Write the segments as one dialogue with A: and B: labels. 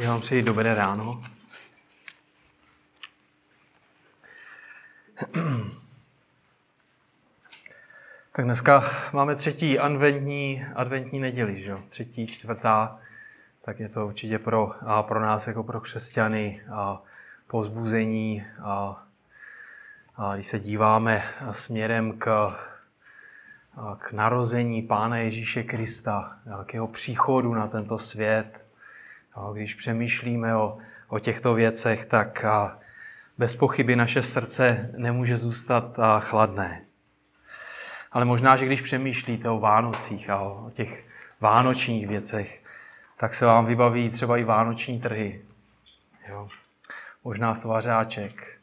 A: Já vám přeji dobré ráno. Tak dneska máme třetí adventní, adventní neděli, že třetí, čtvrtá, tak je to určitě pro, a pro nás jako pro křesťany a pozbuzení. A, a když se díváme směrem k, k narození Pána Ježíše Krista, k jeho příchodu na tento svět, když přemýšlíme o, o těchto věcech, tak bez pochyby naše srdce nemůže zůstat chladné. Ale možná, že když přemýšlíte o Vánocích a o těch vánočních věcech, tak se vám vybaví třeba i vánoční trhy. Jo. Možná svařáček,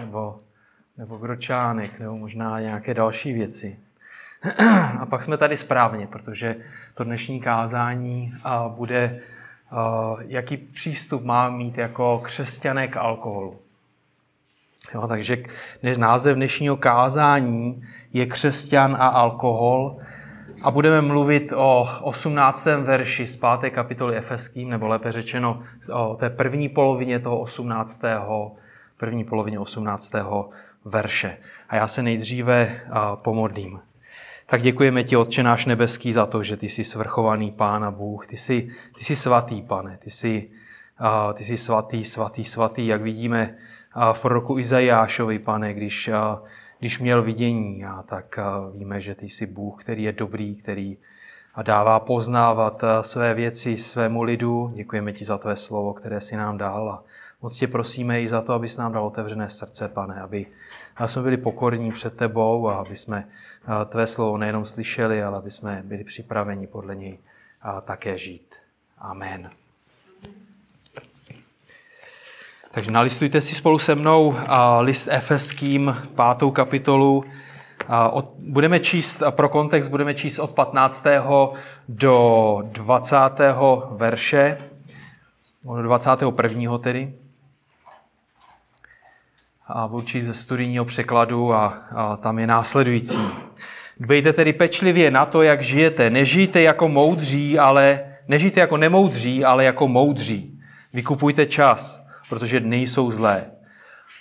A: nebo, nebo gročánek, nebo možná nějaké další věci. A pak jsme tady správně, protože to dnešní kázání bude jaký přístup má mít jako křesťané k alkoholu. Jo, takže název dnešního kázání je Křesťan a alkohol a budeme mluvit o 18. verši z 5. kapitoly Efeským, nebo lépe řečeno o té první polovině toho 18. první polovině 18. verše. A já se nejdříve pomodlím. Tak děkujeme ti, Otče náš nebeský, za to, že ty jsi svrchovaný Pán a Bůh. Ty jsi, ty jsi svatý, pane. Ty jsi, uh, ty jsi svatý, svatý, svatý, jak vidíme uh, v proroku Izajášovi, pane, když, uh, když měl vidění, a tak uh, víme, že ty jsi Bůh, který je dobrý, který a dává poznávat své věci svému lidu. Děkujeme ti za tvé slovo, které si nám dal. A moc tě prosíme i za to, abys nám dal otevřené srdce, pane, aby aby jsme byli pokorní před tebou a aby jsme tvé slovo nejenom slyšeli, ale aby jsme byli připraveni podle něj také žít. Amen. Takže nalistujte si spolu se mnou list Efeským, pátou kapitolu. Budeme číst, pro kontext budeme číst od 15. do 20. verše, do 21. tedy a číst ze studijního překladu a, a tam je následující. Dbejte tedy pečlivě na to, jak žijete. Nežijte jako moudří, ale nežijte jako nemoudří, ale jako moudří. Vykupujte čas, protože dny jsou zlé.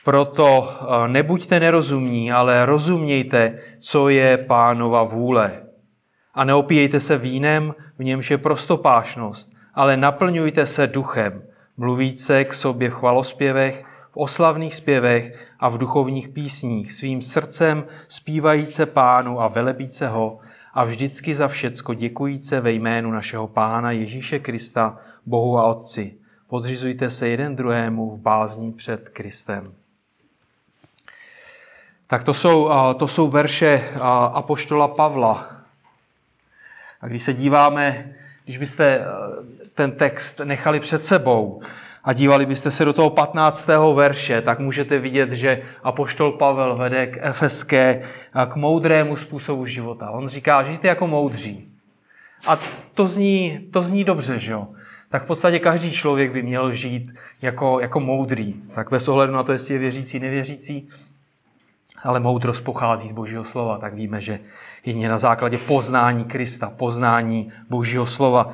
A: Proto e, nebuďte nerozumní, ale rozumějte, co je pánova vůle. A neopíjejte se vínem, v němž je prostopášnost, ale naplňujte se duchem, mluvíce k sobě v chvalospěvech, v oslavných zpěvech a v duchovních písních, svým srdcem zpívajíce pánu a velebíce ho a vždycky za všecko děkujíce ve jménu našeho pána Ježíše Krista, Bohu a Otci. Podřizujte se jeden druhému v bázní před Kristem. Tak to jsou, to jsou verše Apoštola Pavla. A když se díváme, když byste ten text nechali před sebou, a dívali byste se do toho 15. verše, tak můžete vidět, že apoštol Pavel vede k efeské, k moudrému způsobu života. On říká, žijte jako moudří. A to zní, to zní dobře, že jo? Tak v podstatě každý člověk by měl žít jako, jako moudrý. Tak bez ohledu na to, jestli je věřící, nevěřící, ale moudrost pochází z Božího slova, tak víme, že jedině na základě poznání Krista, poznání Božího slova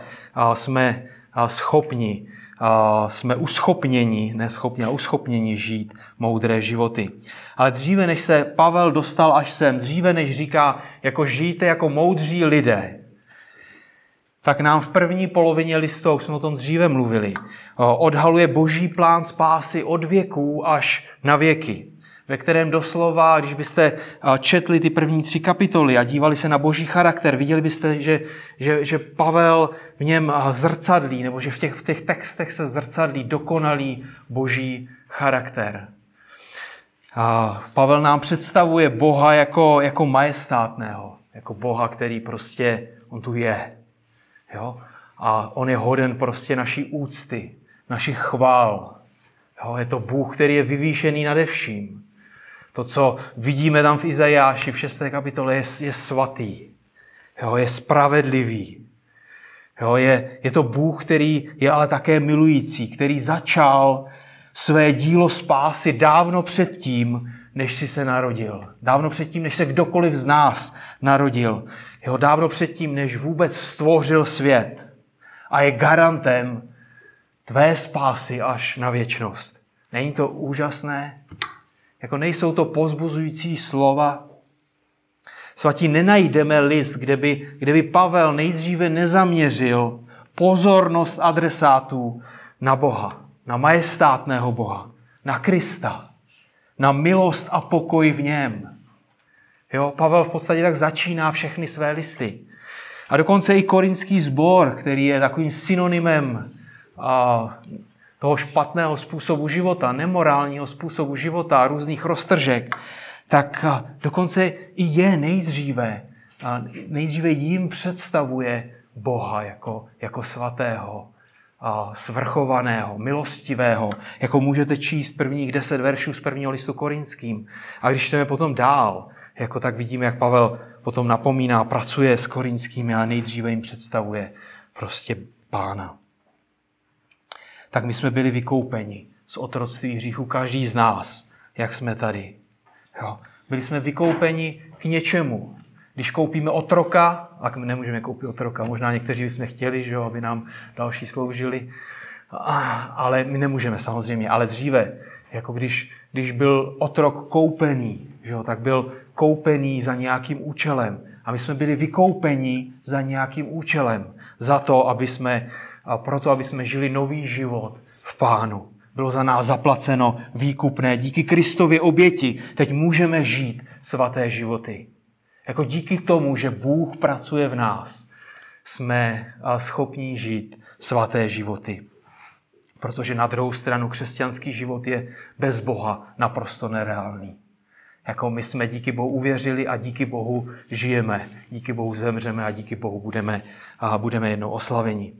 A: jsme schopni jsme uschopněni, ne schopni, ale uschopněni žít moudré životy. Ale dříve, než se Pavel dostal až sem, dříve, než říká, jako žijte jako moudří lidé, tak nám v první polovině listu, už jsme o tom dříve mluvili, odhaluje boží plán spásy od věků až na věky ve kterém doslova, když byste četli ty první tři kapitoly a dívali se na boží charakter, viděli byste, že, že, že Pavel v něm zrcadlí, nebo že v těch, v těch textech se zrcadlí dokonalý boží charakter. A Pavel nám představuje Boha jako, jako majestátného, jako Boha, který prostě, on tu je. Jo? A on je hoden prostě naší úcty, našich chvál. Jo? Je to Bůh, který je vyvýšený nade vším. To, co vidíme tam v Izajáši v 6. kapitole, je, je svatý. Jo, je spravedlivý. Jo, je, je to Bůh, který je ale také milující, který začal své dílo spásy dávno předtím, než si se narodil. Dávno předtím, než se kdokoliv z nás narodil. Jo, dávno předtím, než vůbec stvořil svět. A je garantem tvé spásy až na věčnost. Není to úžasné? Jako nejsou to pozbuzující slova? Svatí, nenajdeme list, kde by, kde by Pavel nejdříve nezaměřil pozornost adresátů na Boha, na majestátného Boha, na Krista, na milost a pokoj v něm. Jo, Pavel v podstatě tak začíná všechny své listy. A dokonce i korinský sbor, který je takovým synonymem a, toho špatného způsobu života, nemorálního způsobu života, různých roztržek, tak dokonce i je nejdříve, nejdříve jim představuje Boha jako, jako svatého, a svrchovaného, milostivého, jako můžete číst prvních deset veršů z prvního listu korinským. A když jdeme potom dál, jako tak vidíme, jak Pavel potom napomíná, pracuje s korinskými, ale nejdříve jim představuje prostě pána. Tak my jsme byli vykoupeni z otroctví hříchu, každý z nás, jak jsme tady. Jo. Byli jsme vykoupeni k něčemu. Když koupíme otroka, a nemůžeme koupit otroka, možná někteří bychom chtěli, že jo, aby nám další sloužili, ale my nemůžeme samozřejmě. Ale dříve, jako když, když byl otrok koupený, že jo, tak byl koupený za nějakým účelem. A my jsme byli vykoupeni za nějakým účelem. Za to, aby jsme, proto, aby jsme žili nový život v Pánu. Bylo za nás zaplaceno výkupné. Díky Kristově oběti teď můžeme žít svaté životy. Jako díky tomu, že Bůh pracuje v nás, jsme schopni žít svaté životy. Protože na druhou stranu křesťanský život je bez Boha naprosto nereálný. Jako my jsme díky Bohu uvěřili a díky Bohu žijeme, díky Bohu zemřeme a díky Bohu budeme, a budeme jednou oslaveni.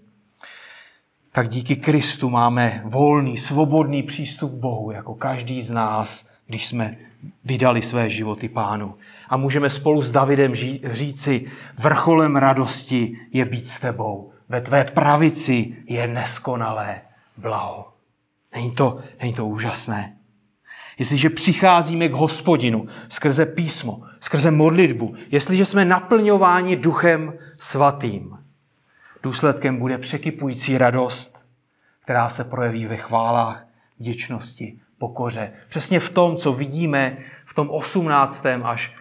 A: Tak díky Kristu máme volný, svobodný přístup k Bohu, jako každý z nás, když jsme vydali své životy pánu. A můžeme spolu s Davidem říci, vrcholem radosti je být s tebou. Ve tvé pravici je neskonalé blaho. Není to, není to úžasné? Jestliže přicházíme k hospodinu skrze písmo, skrze modlitbu, jestliže jsme naplňováni duchem svatým, důsledkem bude překypující radost, která se projeví ve chválách, vděčnosti, pokoře. Přesně v tom, co vidíme v tom 18. až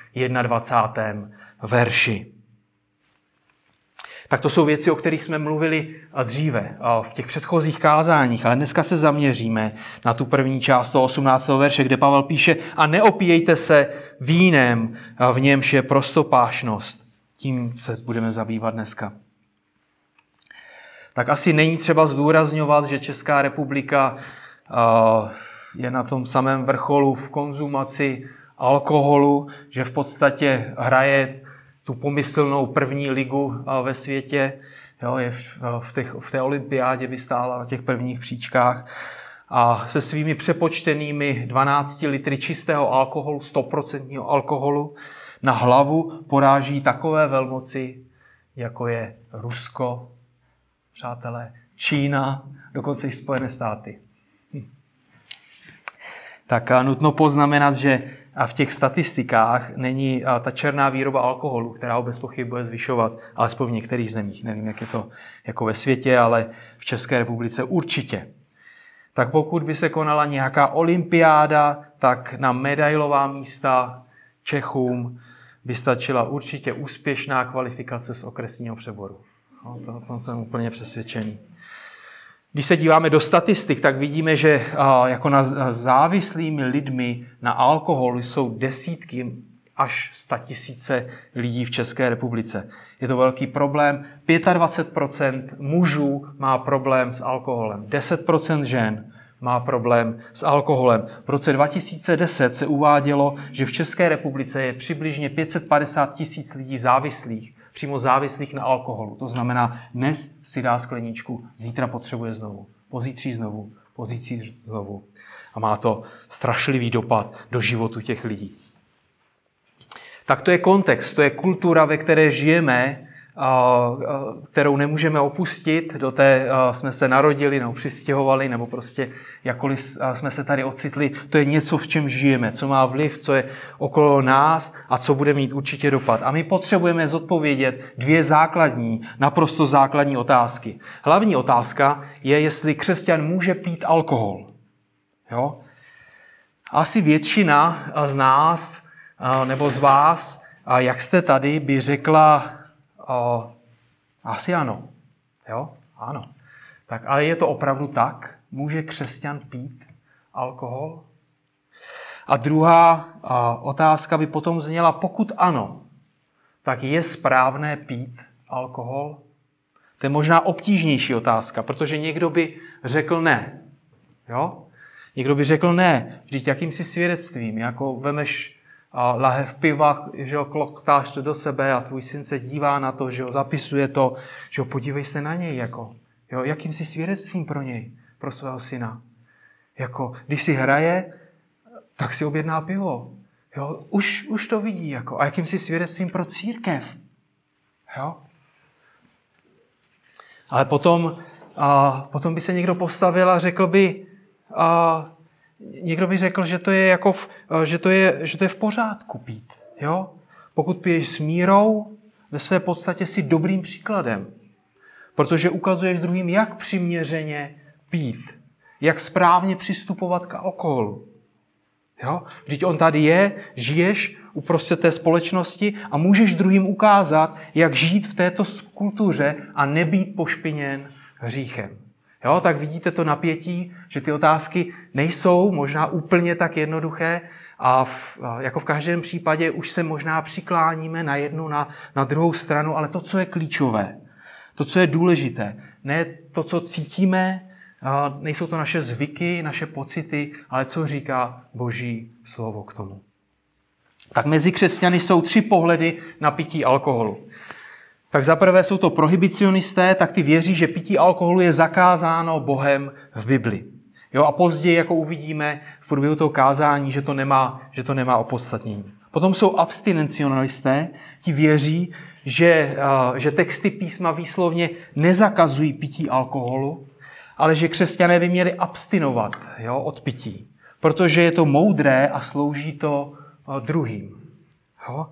A: 21. verši. Tak to jsou věci, o kterých jsme mluvili dříve v těch předchozích kázáních, ale dneska se zaměříme na tu první část toho 18. verše, kde Pavel píše a neopíjejte se vínem, v němž je prostopášnost. Tím se budeme zabývat dneska. Tak asi není třeba zdůrazňovat, že Česká republika je na tom samém vrcholu v konzumaci alkoholu, že v podstatě hraje tu pomyslnou první ligu ve světě, jo, je v, těch, v té olympiádě by stála na těch prvních příčkách. A se svými přepočtenými 12 litry čistého alkoholu, 100% alkoholu, na hlavu poráží takové velmoci, jako je Rusko, přátelé, Čína, dokonce i Spojené státy. Hm. Tak nutno poznamenat, že a v těch statistikách není ta černá výroba alkoholu, která ho bez pochyby bude zvyšovat, alespoň v některých zemích. Nevím, jak je to jako ve světě, ale v České republice určitě. Tak pokud by se konala nějaká olympiáda, tak na medailová místa Čechům by stačila určitě úspěšná kvalifikace z okresního přeboru. No, to, to jsem úplně přesvědčený. Když se díváme do statistik, tak vidíme, že jako na závislými lidmi na alkoholu jsou desítky až tisíce lidí v České republice. Je to velký problém. 25% mužů má problém s alkoholem, 10% žen má problém s alkoholem. V roce 2010 se uvádělo, že v České republice je přibližně 550 tisíc lidí závislých přímo závislých na alkoholu. To znamená, dnes si dá skleničku, zítra potřebuje znovu, pozítří znovu, pozítří znovu. A má to strašlivý dopad do životu těch lidí. Tak to je kontext, to je kultura, ve které žijeme kterou nemůžeme opustit, do té jsme se narodili nebo přistěhovali, nebo prostě jakkoliv jsme se tady ocitli, to je něco, v čem žijeme, co má vliv, co je okolo nás a co bude mít určitě dopad. A my potřebujeme zodpovědět dvě základní, naprosto základní otázky. Hlavní otázka je, jestli křesťan může pít alkohol. Jo? Asi většina z nás nebo z vás, jak jste tady, by řekla, asi ano. Jo? Ano. Tak, ale je to opravdu tak? Může křesťan pít alkohol? A druhá otázka by potom zněla, pokud ano, tak je správné pít alkohol? To je možná obtížnější otázka, protože někdo by řekl ne. Jo? Někdo by řekl ne, vždyť jakýmsi svědectvím, jako vemeš lahev piva, že ho kloktáš to do sebe a tvůj syn se dívá na to, že ho zapisuje to, že ho podívej se na něj, jako, jo, jakýmsi svědectvím pro něj, pro svého syna. Jako, když si hraje, tak si objedná pivo. Jo, už, už to vidí. Jako. A jakýmsi svědectvím pro církev. Jo? Ale potom, a, potom by se někdo postavil a řekl by, a, někdo by řekl, že to je, jako v, že to je, že to je v pořádku pít. Jo? Pokud piješ s mírou, ve své podstatě si dobrým příkladem. Protože ukazuješ druhým, jak přiměřeně pít. Jak správně přistupovat k alkoholu. Jo? Vždyť on tady je, žiješ uprostřed té společnosti a můžeš druhým ukázat, jak žít v této kultuře a nebýt pošpiněn hříchem. Jo, tak vidíte to napětí, že ty otázky nejsou možná úplně tak jednoduché a v, jako v každém případě už se možná přikláníme na jednu, na, na druhou stranu, ale to, co je klíčové, to, co je důležité, ne to, co cítíme, nejsou to naše zvyky, naše pocity, ale co říká Boží slovo k tomu. Tak mezi křesťany jsou tři pohledy na pití alkoholu. Tak zaprvé jsou to prohibicionisté, tak ty věří, že pití alkoholu je zakázáno Bohem v Bibli. Jo, a později, jako uvidíme v průběhu toho kázání, že to nemá, že to nemá opodstatnění. Potom jsou abstinencionalisté, ti věří, že, že texty písma výslovně nezakazují pití alkoholu, ale že křesťané by měli abstinovat jo, od pití, protože je to moudré a slouží to druhým. Jo?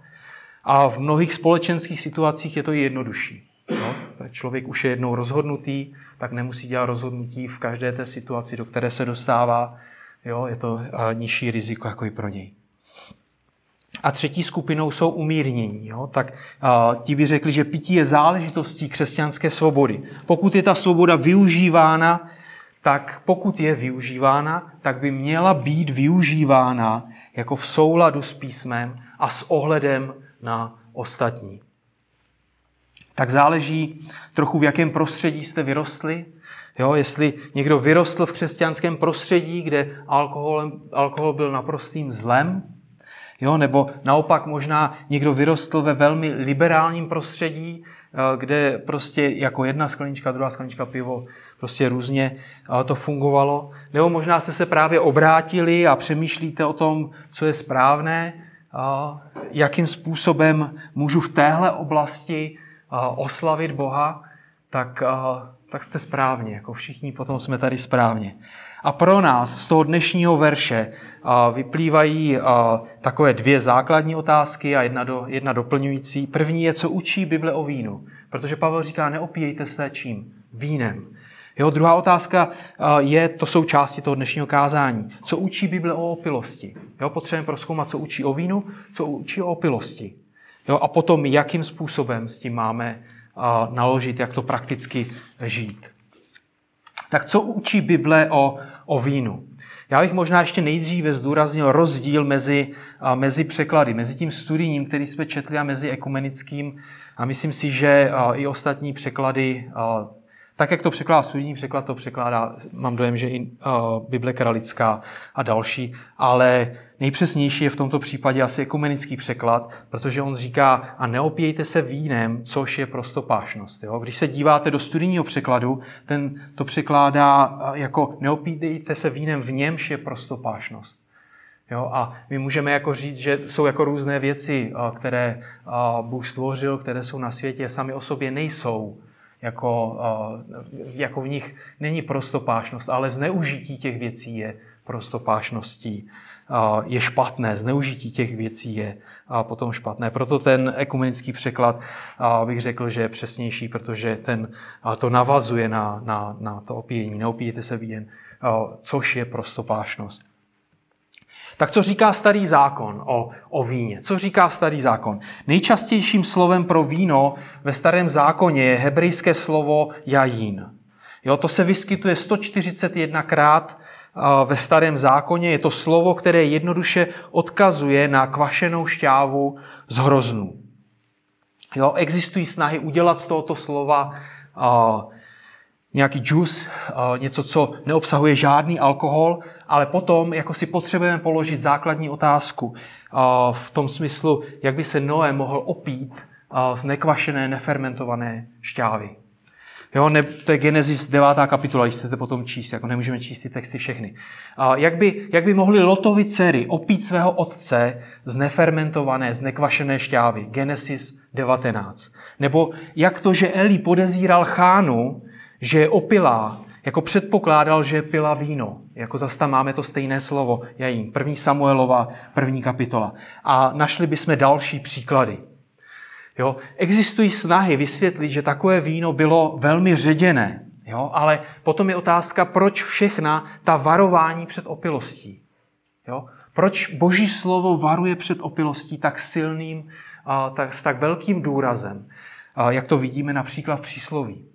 A: A v mnohých společenských situacích je to jednodušší. Jo? Člověk už je jednou rozhodnutý, tak nemusí dělat rozhodnutí v každé té situaci, do které se dostává. Jo? Je to nižší riziko jako i pro něj. A třetí skupinou jsou umírnění. Jo? Tak a, ti by řekli, že pití je záležitostí křesťanské svobody. Pokud je ta svoboda využívána, tak pokud je využívána, tak by měla být využívána jako v souladu s písmem a s ohledem na ostatní. Tak záleží trochu, v jakém prostředí jste vyrostli. Jo, jestli někdo vyrostl v křesťanském prostředí, kde alkohol, alkohol byl naprostým zlem, jo, nebo naopak možná někdo vyrostl ve velmi liberálním prostředí, eh, kde prostě jako jedna sklenička, druhá sklenička pivo, prostě různě eh, to fungovalo. Nebo možná jste se právě obrátili a přemýšlíte o tom, co je správné, jakým způsobem můžu v téhle oblasti oslavit Boha, tak, tak jste správně, jako všichni potom jsme tady správně. A pro nás z toho dnešního verše vyplývají takové dvě základní otázky a jedna, do, jedna doplňující. První je, co učí Bible o vínu. Protože Pavel říká, neopíjejte se čím? Vínem. Jo, druhá otázka je, to jsou části toho dnešního kázání. Co učí Bible o opilosti? Jo, potřebujeme proskoumat, co učí o vínu, co učí o opilosti. Jo, a potom, jakým způsobem s tím máme naložit, jak to prakticky žít. Tak co učí Bible o, o vínu? Já bych možná ještě nejdříve zdůraznil rozdíl mezi, mezi překlady, mezi tím studijním, který jsme četli, a mezi ekumenickým. A myslím si, že i ostatní překlady tak, jak to překládá studijní překlad, to překládá, mám dojem, že i uh, Bible kralická a další, ale nejpřesnější je v tomto případě asi ekumenický překlad, protože on říká, a neopijejte se vínem, což je prostopášnost. Jo? Když se díváte do studijního překladu, ten to překládá jako neopijejte se vínem, v němž je prostopášnost. Jo? A my můžeme jako říct, že jsou jako různé věci, které Bůh stvořil, které jsou na světě, sami o sobě nejsou. Jako, jako v nich není prostopášnost, ale zneužití těch věcí je prostopášností. Je špatné, zneužití těch věcí je potom špatné. Proto ten ekumenický překlad bych řekl, že je přesnější, protože ten, to navazuje na, na, na to opíjení. Neopíjete se vín, což je prostopášnost. Tak co říká starý zákon o, o víně? Co říká starý zákon? Nejčastějším slovem pro víno ve starém zákoně je hebrejské slovo jajín. Jo, to se vyskytuje 141krát ve starém zákoně. Je to slovo, které jednoduše odkazuje na kvašenou šťávu z hroznů. Jo, existují snahy udělat z tohoto slova nějaký džus, něco, co neobsahuje žádný alkohol, ale potom jako si potřebujeme položit základní otázku v tom smyslu, jak by se Noé mohl opít z nekvašené, nefermentované šťávy. Jo, ne, to je Genesis 9. kapitola, když chcete potom číst, jako nemůžeme číst ty texty všechny. A jak, by, jak by mohli Lotovi dcery opít svého otce z nefermentované, z nekvašené šťávy? Genesis 19. Nebo jak to, že Eli podezíral Chánu, že je opilá, jako předpokládal, že pila víno. Jako zase tam máme to stejné slovo, jim. První Samuelova, první kapitola. A našli bychom další příklady. Jo? Existují snahy vysvětlit, že takové víno bylo velmi ředěné, jo? ale potom je otázka, proč všechna ta varování před opilostí. Jo? Proč Boží slovo varuje před opilostí tak silným, tak, s tak velkým důrazem, jak to vidíme například v přísloví.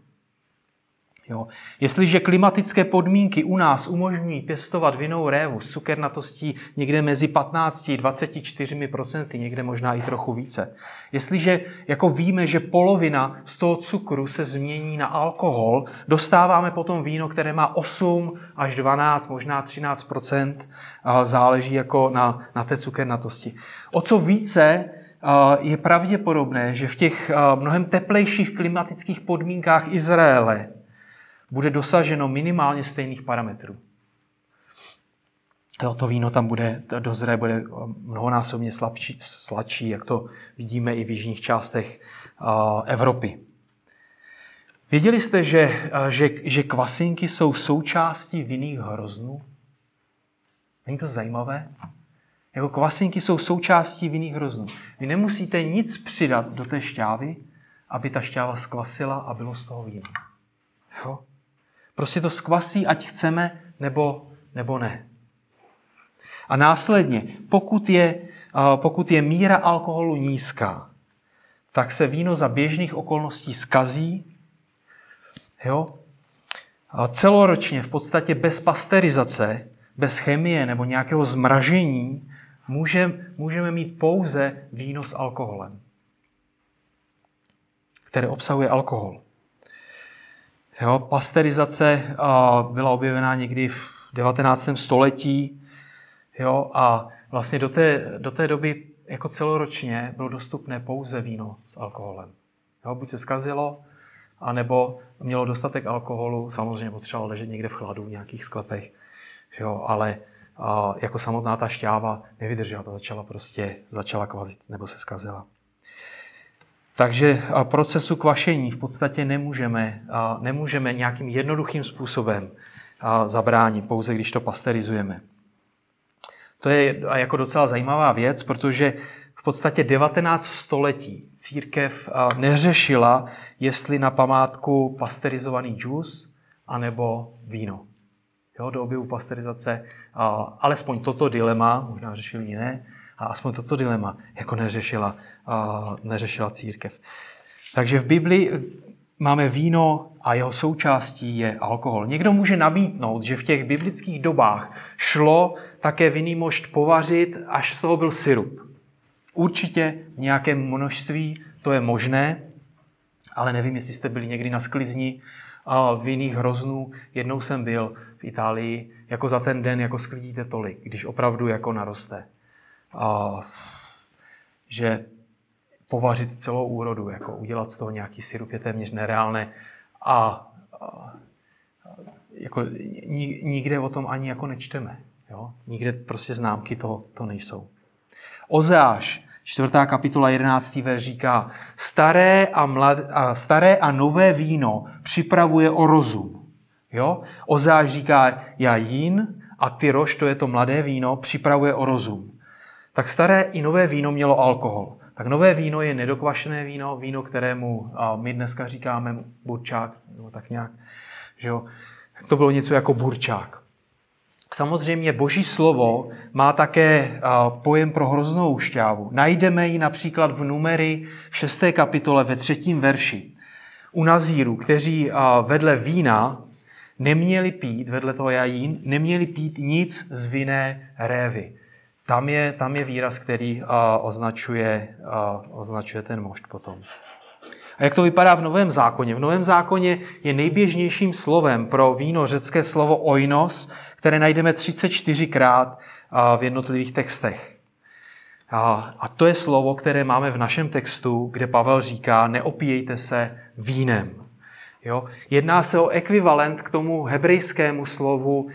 A: Jo. Jestliže klimatické podmínky u nás umožňují pěstovat vinou révu s cukernatostí někde mezi 15 a 24 procenty, někde možná i trochu více. Jestliže jako víme, že polovina z toho cukru se změní na alkohol, dostáváme potom víno, které má 8 až 12, možná 13% záleží jako na, na té cukernatosti. O co více je pravděpodobné, že v těch mnohem teplejších klimatických podmínkách Izraele bude dosaženo minimálně stejných parametrů. Jo, to víno tam bude, dozré bude mnohonásobně slabší, sladší, jak to vidíme i v jižních částech uh, Evropy. Věděli jste, že, že, že kvasinky jsou součástí vinných hroznů? Není to zajímavé? Jako kvasinky jsou součástí vinných hroznů. Vy nemusíte nic přidat do té šťávy, aby ta šťáva skvasila a bylo z toho víno. Jo? Prostě to skvasí, ať chceme nebo, nebo ne. A následně, pokud je, pokud je míra alkoholu nízká, tak se víno za běžných okolností skazí. Jo? A celoročně v podstatě bez pasterizace, bez chemie nebo nějakého zmražení můžeme, můžeme mít pouze víno s alkoholem, které obsahuje alkohol. Jo, pasterizace byla objevená někdy v 19. století jo, a vlastně do té, do té doby jako celoročně bylo dostupné pouze víno s alkoholem. Jo, buď se zkazilo, anebo mělo dostatek alkoholu, samozřejmě potřebovalo ležet někde v chladu v nějakých sklepech, jo, ale a, jako samotná ta šťáva nevydržela, ta začala prostě, začala kvazit nebo se zkazila. Takže procesu kvašení v podstatě nemůžeme, nemůžeme nějakým jednoduchým způsobem zabránit, pouze když to pasterizujeme. To je jako docela zajímavá věc, protože v podstatě 19 století církev neřešila, jestli na památku pasterizovaný džus anebo víno. Jo, do objevu pasterizace alespoň toto dilema, možná řešili jiné, a aspoň toto dilema jako neřešila, uh, neřešila církev. Takže v Biblii máme víno a jeho součástí je alkohol. Někdo může namítnout, že v těch biblických dobách šlo také vinný mošt povařit, až z toho byl syrup. Určitě v nějakém množství to je možné, ale nevím, jestli jste byli někdy na sklizni vinných hroznů. Jednou jsem byl v Itálii, jako za ten den, jako sklidíte tolik, když opravdu jako naroste a, že povařit celou úrodu, jako udělat z toho nějaký syrup je téměř nereálné a, a jako nikde o tom ani jako nečteme. Jo? Nikde prostě známky toho to nejsou. Ozáš, čtvrtá kapitola 11. verš říká, staré a, mlad, a, staré a nové víno připravuje o rozum. Jo? Ozáš říká, já jín a ty rož, to je to mladé víno, připravuje o rozum. Tak staré i nové víno mělo alkohol. Tak nové víno je nedokvašené víno, víno, kterému my dneska říkáme burčák, nebo tak nějak. Že jo? To bylo něco jako burčák. Samozřejmě boží slovo má také pojem pro hroznou šťávu. Najdeme ji například v numery v 6. kapitole ve třetím verši. U nazíru, kteří vedle vína neměli pít, vedle toho jajín, neměli pít nic z vinné révy. Tam je, tam je výraz, který označuje, označuje ten mošt potom. A jak to vypadá v Novém zákoně? V Novém zákoně je nejběžnějším slovem pro víno řecké slovo oinos, které najdeme 34krát v jednotlivých textech. A to je slovo, které máme v našem textu, kde Pavel říká, neopíjejte se vínem. Jo? Jedná se o ekvivalent k tomu hebrejskému slovu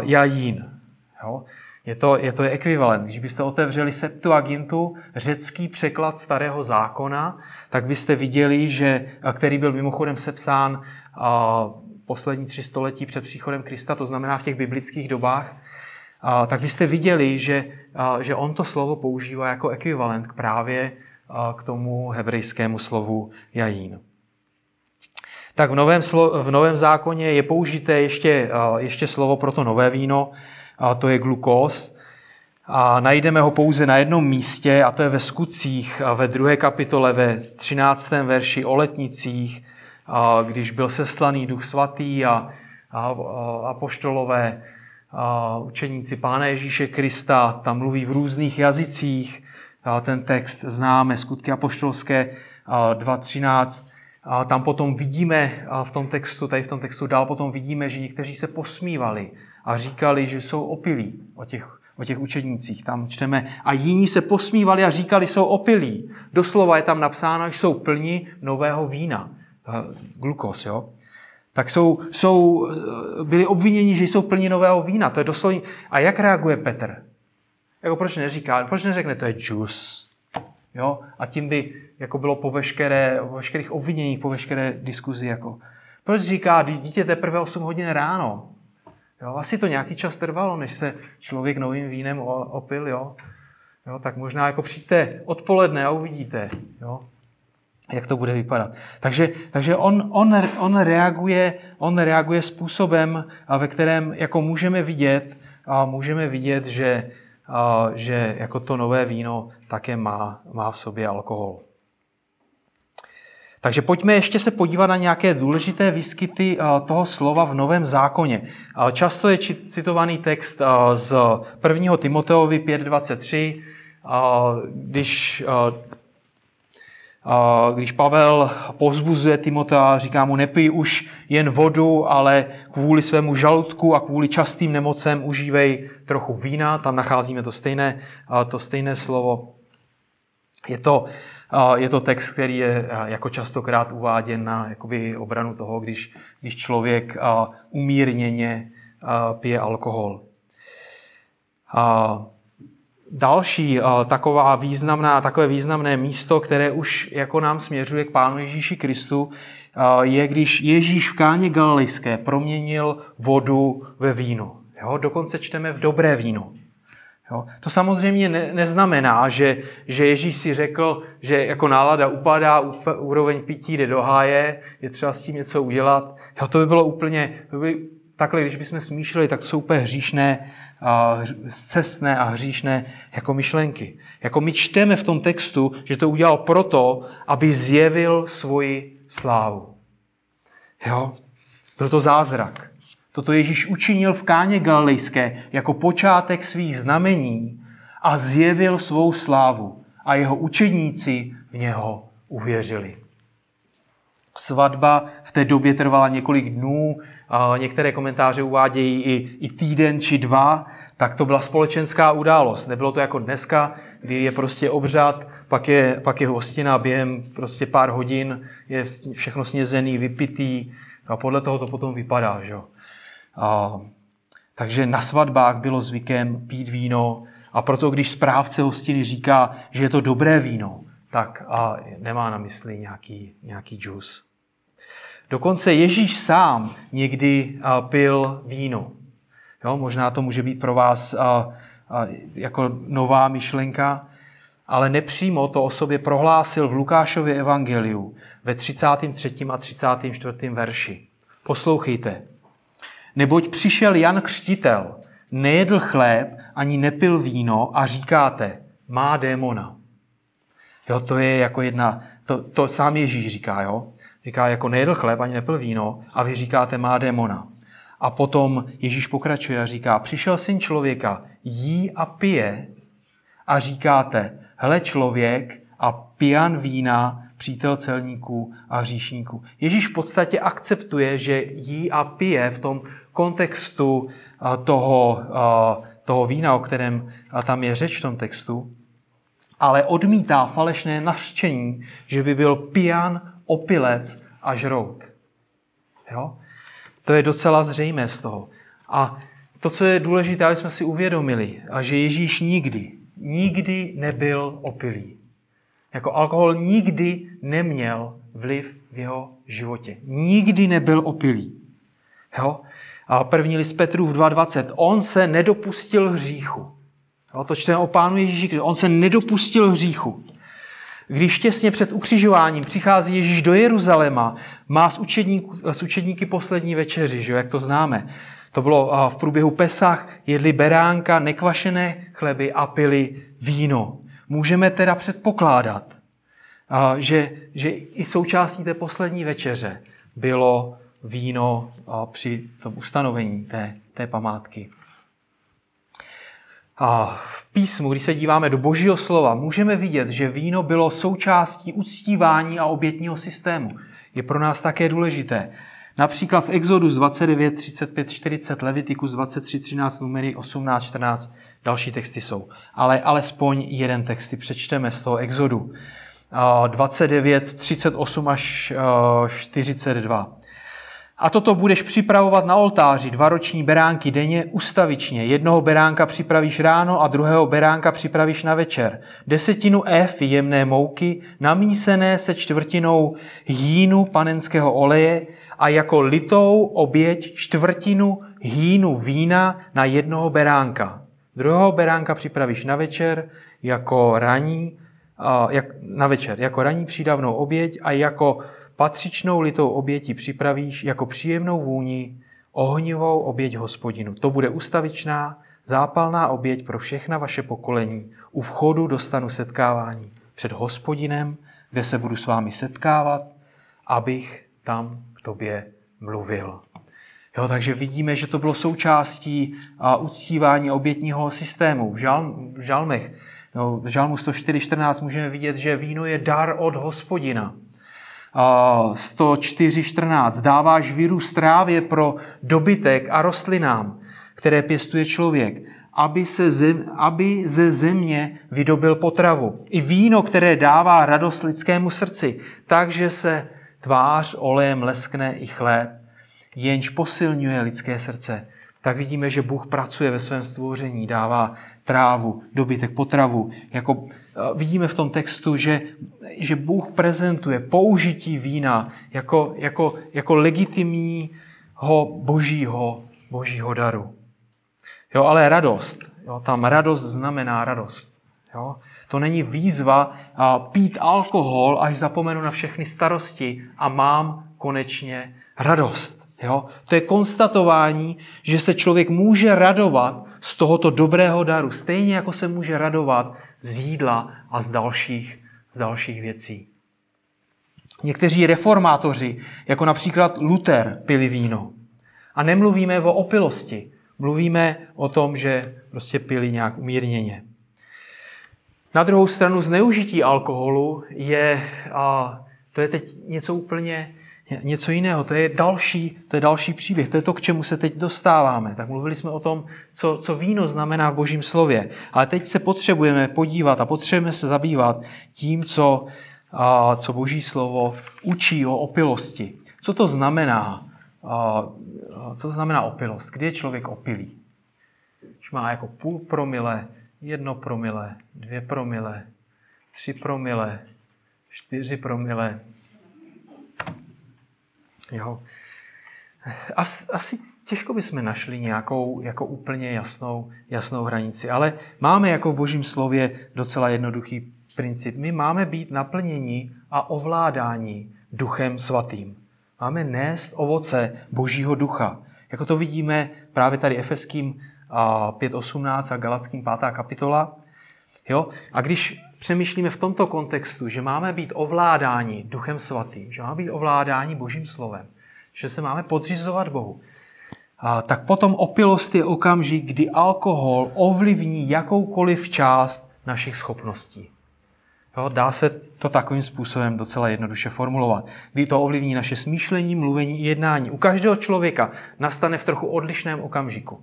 A: jajín. Jo? Je to, je to ekvivalent. Když byste otevřeli Septuagintu, řecký překlad starého zákona, tak byste viděli, že, který byl mimochodem sepsán a, poslední tři století před příchodem Krista, to znamená v těch biblických dobách, a, tak byste viděli, že, a, že on to slovo používá jako ekvivalent k právě a, k tomu hebrejskému slovu jajín. Tak v novém, slo, v novém zákoně je použité ještě, ještě slovo pro to nové víno, a to je glukóz. A najdeme ho pouze na jednom místě, a to je ve skutcích ve druhé kapitole ve 13. verši o letnicích, a když byl seslaný duch svatý a, a, a apoštolové a učeníci Pána Ježíše Krista tam mluví v různých jazycích. A ten text známe, skutky apoštolské 2.13. A tam potom vidíme v tom textu, tady v tom textu dál potom vidíme, že někteří se posmívali a říkali, že jsou opilí o těch, o těch učednících. Tam čteme, a jiní se posmívali a říkali, jsou opilí. Doslova je tam napsáno, že jsou plni nového vína. Eh, glukos, jo? Tak jsou, jsou, eh, byli obviněni, že jsou plni nového vína. To je doslovně... A jak reaguje Petr? Jako proč neříká, proč neřekne, to je džus? Jo? A tím by jako bylo po, veškeré, po veškerých obviněních, po veškeré diskuzi. Jako. Proč říká, dítě teprve 8 hodin ráno? Jo, asi to nějaký čas trvalo, než se člověk novým vínem opil, jo. jo tak možná jako přijďte odpoledne a uvidíte, jo, jak to bude vypadat. Takže, takže on, on, on, reaguje, on reaguje způsobem, ve kterém jako můžeme vidět, a můžeme vidět, že, a, že jako to nové víno také má, má v sobě alkohol. Takže pojďme ještě se podívat na nějaké důležité výskyty eh, toho slova v Novém zákoně. Eh, často je citovaný text eh, z 1. Timoteovi 5.23, když, když Pavel pozbuzuje Timotea, říká mu, nepij už jen vodu, ale kvůli svému žaludku a kvůli častým nemocem užívej trochu vína, tam nacházíme to stejné, to stejné slovo. Je to, je to text, který je jako častokrát uváděn na jakoby obranu toho, když, když člověk umírněně pije alkohol. Další taková významná, takové významné místo, které už jako nám směřuje k Pánu Ježíši Kristu, je, když Ježíš v Káně Galilejské proměnil vodu ve víno. Jo? Dokonce čteme v dobré víno. Jo? To samozřejmě ne, neznamená, že, že Ježíš si řekl, že jako nálada upadá, úroveň pití jde do háje, je třeba s tím něco udělat. Jo, to by bylo úplně, to by, takhle, když bychom smýšleli, tak to jsou úplně hříšné, zcestné a hříšné jako myšlenky. Jako my čteme v tom textu, že to udělal proto, aby zjevil svoji slávu. Jo? Byl to zázrak. Toto Ježíš učinil v Káně Galilejské jako počátek svých znamení a zjevil svou slávu a jeho učedníci v něho uvěřili. Svatba v té době trvala několik dnů, některé komentáře uvádějí i, i týden či dva, tak to byla společenská událost. Nebylo to jako dneska, kdy je prostě obřad, pak je, pak je hostina během prostě pár hodin, je všechno snězený, vypitý a podle toho to potom vypadá. Že? Takže na svatbách bylo zvykem pít víno a proto, když správce hostiny říká, že je to dobré víno, tak a nemá na mysli nějaký, nějaký džus. Dokonce Ježíš sám někdy pil víno. Jo, možná to může být pro vás a, a, jako nová myšlenka, ale nepřímo to o sobě prohlásil v Lukášově evangeliu ve 33. a 34. verši. Poslouchejte. Neboť přišel Jan Křtitel, nejedl chléb ani nepil víno a říkáte, má démona. Jo, to je jako jedna, to, to sám Ježíš říká, jo. Říká, jako nejedl chléb ani nepil víno a vy říkáte, má démona. A potom Ježíš pokračuje a říká, přišel syn člověka, jí a pije a říkáte, hele člověk a pijan vína, přítel celníků a hříšníků. Ježíš v podstatě akceptuje, že jí a pije v tom kontextu toho, toho vína, o kterém tam je řeč v tom textu, ale odmítá falešné naštění, že by byl pijan, opilec a žrout. Jo? To je docela zřejmé z toho. A to, co je důležité, aby jsme si uvědomili, a že Ježíš nikdy, nikdy nebyl opilý. Jako alkohol nikdy neměl vliv v jeho životě. Nikdy nebyl opilý. Jo? A první list Petrův 2.20. On se nedopustil hříchu. Jo, to čteme o pánu Ježíši, on se nedopustil hříchu. Když těsně před ukřižováním přichází Ježíš do Jeruzaléma, má s, učedníku, s učedníky poslední večeři, že, jak to známe. To bylo v průběhu Pesach, jedli beránka, nekvašené chleby a pili víno. Můžeme teda předpokládat, že, že i součástí té poslední večeře bylo víno při tom ustanovení té, té památky. A v písmu, když se díváme do božího slova, můžeme vidět, že víno bylo součástí uctívání a obětního systému. Je pro nás také důležité. Například v Exodus 29, 35, 40, Leviticus 23, 13, numery 18, 14, další texty jsou. Ale alespoň jeden text si přečteme z toho Exodu. 29, 38 až 42. A toto budeš připravovat na oltáři, dva roční beránky denně ustavičně. Jednoho beránka připravíš ráno a druhého beránka připravíš na večer. Desetinu F jemné mouky, namísené se čtvrtinou hýnu panenského oleje a jako litou oběť čtvrtinu hýnu vína na jednoho beránka. Druhého beránka připravíš na večer jako raní, jak, na večer, jako raní přídavnou oběť a jako patřičnou litou oběti připravíš jako příjemnou vůni ohnivou oběť hospodinu. To bude ustavičná, zápalná oběť pro všechna vaše pokolení. U vchodu dostanu setkávání před hospodinem, kde se budu s vámi setkávat, abych tam k tobě mluvil. Jo, takže vidíme, že to bylo součástí a, uctívání obětního systému. V, žal, v žalmech, no, v žalmu 104.14 můžeme vidět, že víno je dar od hospodina. 104.14. Dáváš vyrůst trávě pro dobytek a rostlinám, které pěstuje člověk, aby, se zem, aby ze země vydobil potravu. I víno, které dává radost lidskému srdci, takže se tvář olejem leskne i chléb, jenž posilňuje lidské srdce tak vidíme, že Bůh pracuje ve svém stvoření, dává trávu, dobytek, potravu. Jako, vidíme v tom textu, že, že Bůh prezentuje použití vína jako, jako, jako legitimního božího, božího daru. Jo, ale radost. Jo, tam radost znamená radost. Jo? To není výzva a, pít alkohol, až zapomenu na všechny starosti a mám konečně radost. Jo? To je konstatování, že se člověk může radovat z tohoto dobrého daru, stejně jako se může radovat z jídla a z dalších, z dalších věcí. Někteří reformátoři, jako například Luther, pili víno. A nemluvíme o opilosti, mluvíme o tom, že prostě pili nějak umírněně. Na druhou stranu zneužití alkoholu je, a to je teď něco úplně něco jiného. To je další, to je další příběh. To je to, k čemu se teď dostáváme. Tak mluvili jsme o tom, co, co víno znamená v božím slově. Ale teď se potřebujeme podívat a potřebujeme se zabývat tím, co, a, co boží slovo učí o opilosti. Co to znamená? A, co to znamená opilost? Kdy je člověk opilý? Když má jako půl promile, jedno promile, dvě promile, tři promile, čtyři promile. Jo. As, asi těžko bychom našli nějakou jako úplně jasnou, jasnou hranici, ale máme jako v božím slově docela jednoduchý princip. My máme být naplněni a ovládání duchem svatým. Máme nést ovoce božího ducha. Jako to vidíme právě tady Efeským 5.18 a Galackým 5. kapitola. Jo? A když přemýšlíme v tomto kontextu, že máme být ovládáni duchem svatým, že máme být ovládáni božím slovem, že se máme podřizovat Bohu, tak potom opilost je okamžik, kdy alkohol ovlivní jakoukoliv část našich schopností. Jo, dá se to takovým způsobem docela jednoduše formulovat. Kdy to ovlivní naše smýšlení, mluvení i jednání. U každého člověka nastane v trochu odlišném okamžiku.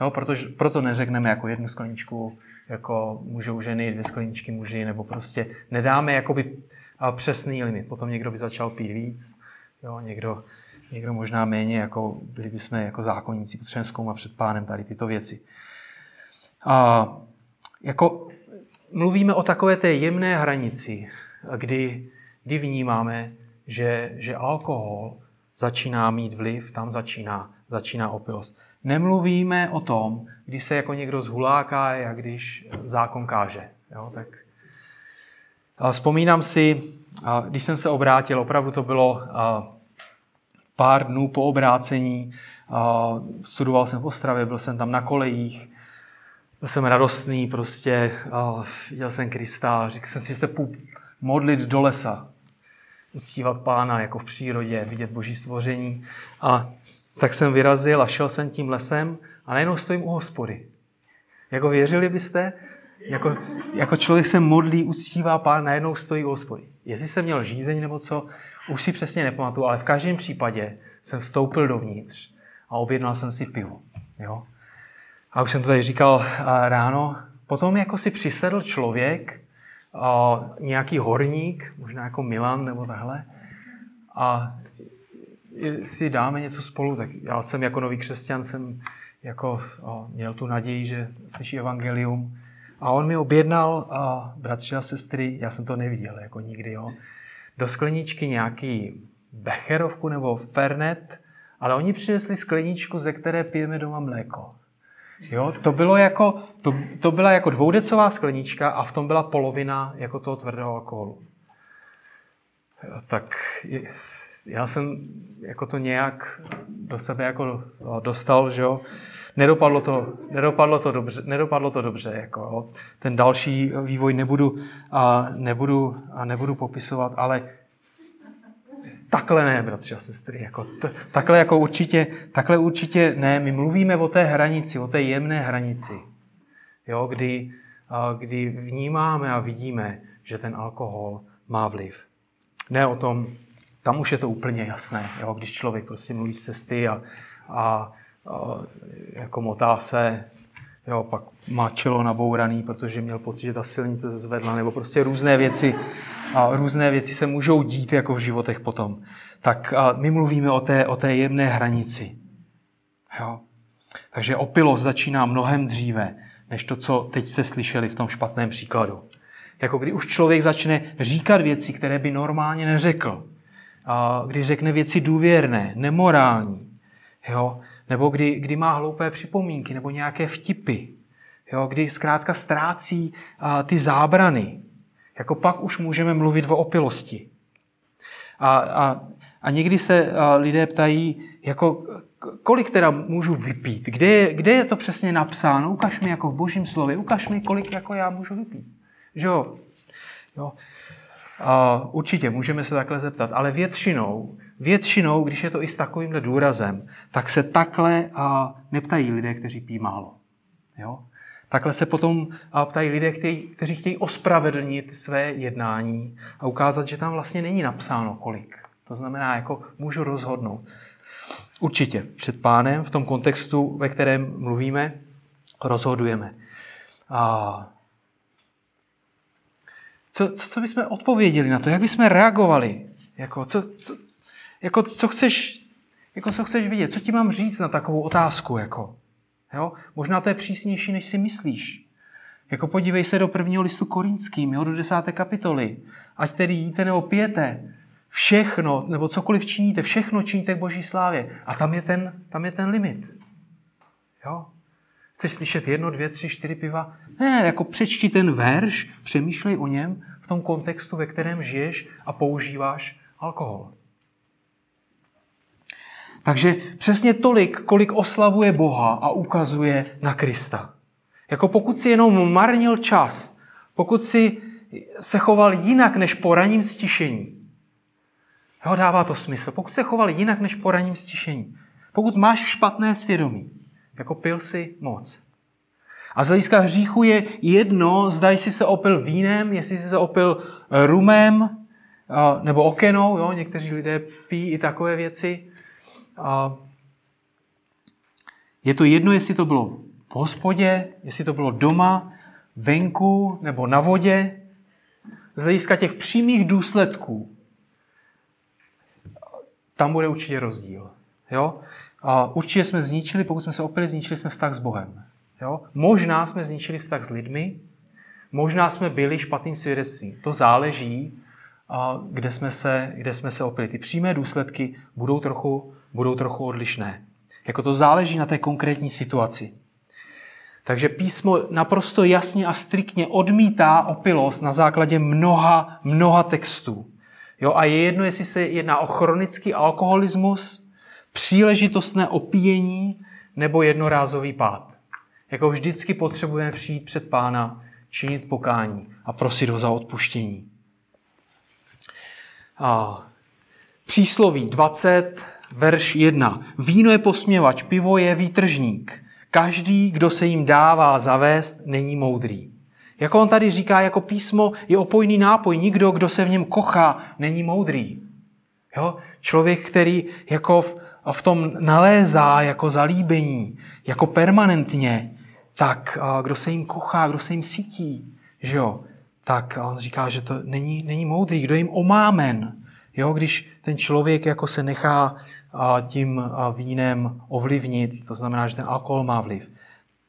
A: Jo, protože, proto neřekneme jako jednu skleničku, jako můžou ženy, dvě skleničky muži, nebo prostě nedáme jakoby přesný limit. Potom někdo by začal pít víc, jo, někdo, někdo možná méně, jako byli bychom jako zákonníci, potřebujeme zkoumat před pánem tady tyto věci. A jako mluvíme o takové té jemné hranici, kdy, kdy vnímáme, že, že alkohol začíná mít vliv, tam začíná, začíná opilost. Nemluvíme o tom, když se jako někdo zhuláká, jak když zákon káže. Jo, tak vzpomínám si, když jsem se obrátil, opravdu to bylo pár dnů po obrácení, studoval jsem v Ostravě, byl jsem tam na kolejích, byl jsem radostný, prostě viděl jsem Krista, řekl jsem si, že se půjdu modlit do lesa, uctívat pána jako v přírodě, vidět boží stvoření. A tak jsem vyrazil a šel jsem tím lesem a najednou stojím u hospody. Jako věřili byste? Jako, jako člověk se modlí, uctívá pán, najednou stojí u hospody. Jestli jsem měl žízeň nebo co, už si přesně nepamatuju, ale v každém případě jsem vstoupil dovnitř a objednal jsem si pivo. Jo? A už jsem to tady říkal ráno. Potom jako si přisedl člověk, nějaký horník, možná jako Milan nebo tahle, a si dáme něco spolu, tak já jsem jako nový křesťan, jsem jako o, měl tu naději, že slyší evangelium. A on mi objednal, a bratři a sestry, já jsem to neviděl jako nikdy, jo, do skleničky nějaký becherovku nebo fernet, ale oni přinesli skleničku, ze které pijeme doma mléko. Jo, to, bylo jako, to, to byla jako dvoudecová sklenička a v tom byla polovina jako toho tvrdého alkoholu. Tak já jsem jako to nějak do sebe jako dostal, že jo. Nedopadlo to, nedopadlo to dobře, nedopadlo to dobře jako, jo. Ten další vývoj nebudu, a nebudu, a nebudu popisovat, ale takhle ne, bratři a sestry. Jako t- takhle, jako určitě, takhle určitě ne. My mluvíme o té hranici, o té jemné hranici, jo, kdy, kdy vnímáme a vidíme, že ten alkohol má vliv. Ne o tom, tam už je to úplně jasné, jo? když člověk prostě mluví z cesty a, a, a jako motá se, jo, pak má čelo nabouraný, protože měl pocit, že ta silnice se zvedla, nebo prostě různé věci, a různé věci se můžou dít jako v životech potom. Tak a my mluvíme o té, o té jemné hranici. Jo? Takže opilost začíná mnohem dříve, než to, co teď jste slyšeli v tom špatném příkladu. Jako kdy už člověk začne říkat věci, které by normálně neřekl když řekne věci důvěrné, nemorální, jo? nebo kdy, kdy má hloupé připomínky nebo nějaké vtipy, jo? kdy zkrátka ztrácí a, ty zábrany. Jako pak už můžeme mluvit o opilosti. A, a, a někdy se a, lidé ptají, jako, kolik teda můžu vypít? Kde je, kde je to přesně napsáno? Ukaž mi jako v božím slově, ukaž mi, kolik jako já můžu vypít. Že jo? jo? Určitě můžeme se takhle zeptat, ale většinou, většinou, když je to i s takovýmhle důrazem, tak se takhle a neptají lidé, kteří pí málo. Jo? Takhle se potom ptají lidé, kteří, kteří chtějí ospravedlnit své jednání a ukázat, že tam vlastně není napsáno kolik. To znamená, jako můžu rozhodnout. Určitě před pánem, v tom kontextu, ve kterém mluvíme, rozhodujeme. A co, co, co bychom odpověděli na to? Jak bychom reagovali? Jako, co, co, jako, co chceš, jako, co chceš vidět? Co ti mám říct na takovou otázku? Jako? Jo? Možná to je přísnější, než si myslíš. Jako podívej se do prvního listu Korinským, jo, do desáté kapitoly. Ať tedy jíte nebo pijete, všechno, nebo cokoliv činíte, všechno činíte k boží slávě. A tam je ten, tam je ten limit. Jo? Chceš slyšet jedno, dvě, tři, čtyři piva? Ne, jako přečti ten verš, přemýšlej o něm v tom kontextu, ve kterém žiješ a používáš alkohol. Takže přesně tolik, kolik oslavuje Boha a ukazuje na Krista. Jako pokud si jenom marnil čas, pokud si se choval jinak než po raním stišení, jo, dává to smysl. Pokud se choval jinak než po raním stišení, pokud máš špatné svědomí, jako pil si moc. A z hlediska hříchu je jedno, zda jsi se opil vínem, jestli jsi se opil rumem, nebo okenou, jo, někteří lidé pijí i takové věci. Je to jedno, jestli to bylo v hospodě, jestli to bylo doma, venku nebo na vodě. Z hlediska těch přímých důsledků tam bude určitě rozdíl. Jo? A určitě jsme zničili, pokud jsme se opili, zničili jsme vztah s Bohem. Jo? Možná jsme zničili vztah s lidmi, možná jsme byli špatným svědectvím. To záleží, kde jsme se, kde jsme se opili. Ty přímé důsledky budou trochu, budou trochu odlišné. Jako to záleží na té konkrétní situaci. Takže písmo naprosto jasně a striktně odmítá opilost na základě mnoha, mnoha textů. Jo, a je jedno, jestli se jedná o chronický alkoholismus, příležitostné opíjení nebo jednorázový pád. Jako vždycky potřebujeme přijít před pána, činit pokání a prosit ho za odpuštění. A přísloví 20, verš 1. Víno je posměvač, pivo je výtržník. Každý, kdo se jim dává zavést, není moudrý. Jako on tady říká, jako písmo je opojný nápoj. Nikdo, kdo se v něm kochá, není moudrý. Jo? Člověk, který jako v, v tom nalézá jako zalíbení, jako permanentně, tak kdo se jim kochá, kdo se jim sítí, že jo? tak on říká, že to není, není moudrý. Kdo jim omámen, jo? když ten člověk jako se nechá tím vínem ovlivnit, to znamená, že ten alkohol má vliv.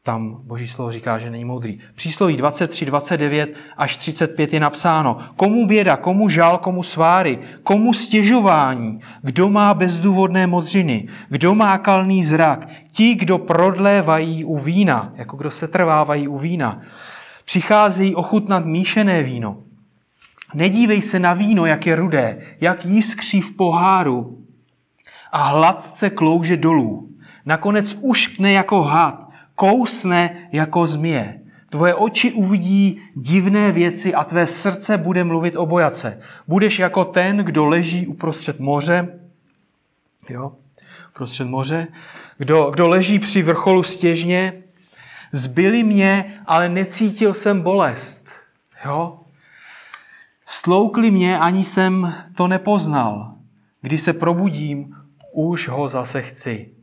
A: Tam Boží slovo říká, že není moudrý. Přísloví 23, 29 až 35 je napsáno. Komu běda, komu žal, komu sváry, komu stěžování, kdo má bezdůvodné modřiny, kdo má kalný zrak, ti, kdo prodlévají u vína, jako kdo se trvávají u vína, přicházejí ochutnat míšené víno. Nedívej se na víno, jak je rudé, jak jiskří v poháru, a hladce klouže dolů. Nakonec uškne jako had, kousne jako zmije. Tvoje oči uvidí divné věci a tvé srdce bude mluvit o bojace. Budeš jako ten, kdo leží uprostřed moře, jo, uprostřed moře, kdo, kdo leží při vrcholu stěžně, zbyli mě, ale necítil jsem bolest. Jo? Stloukli mě, ani jsem to nepoznal. Když se probudím, už ho zase chci.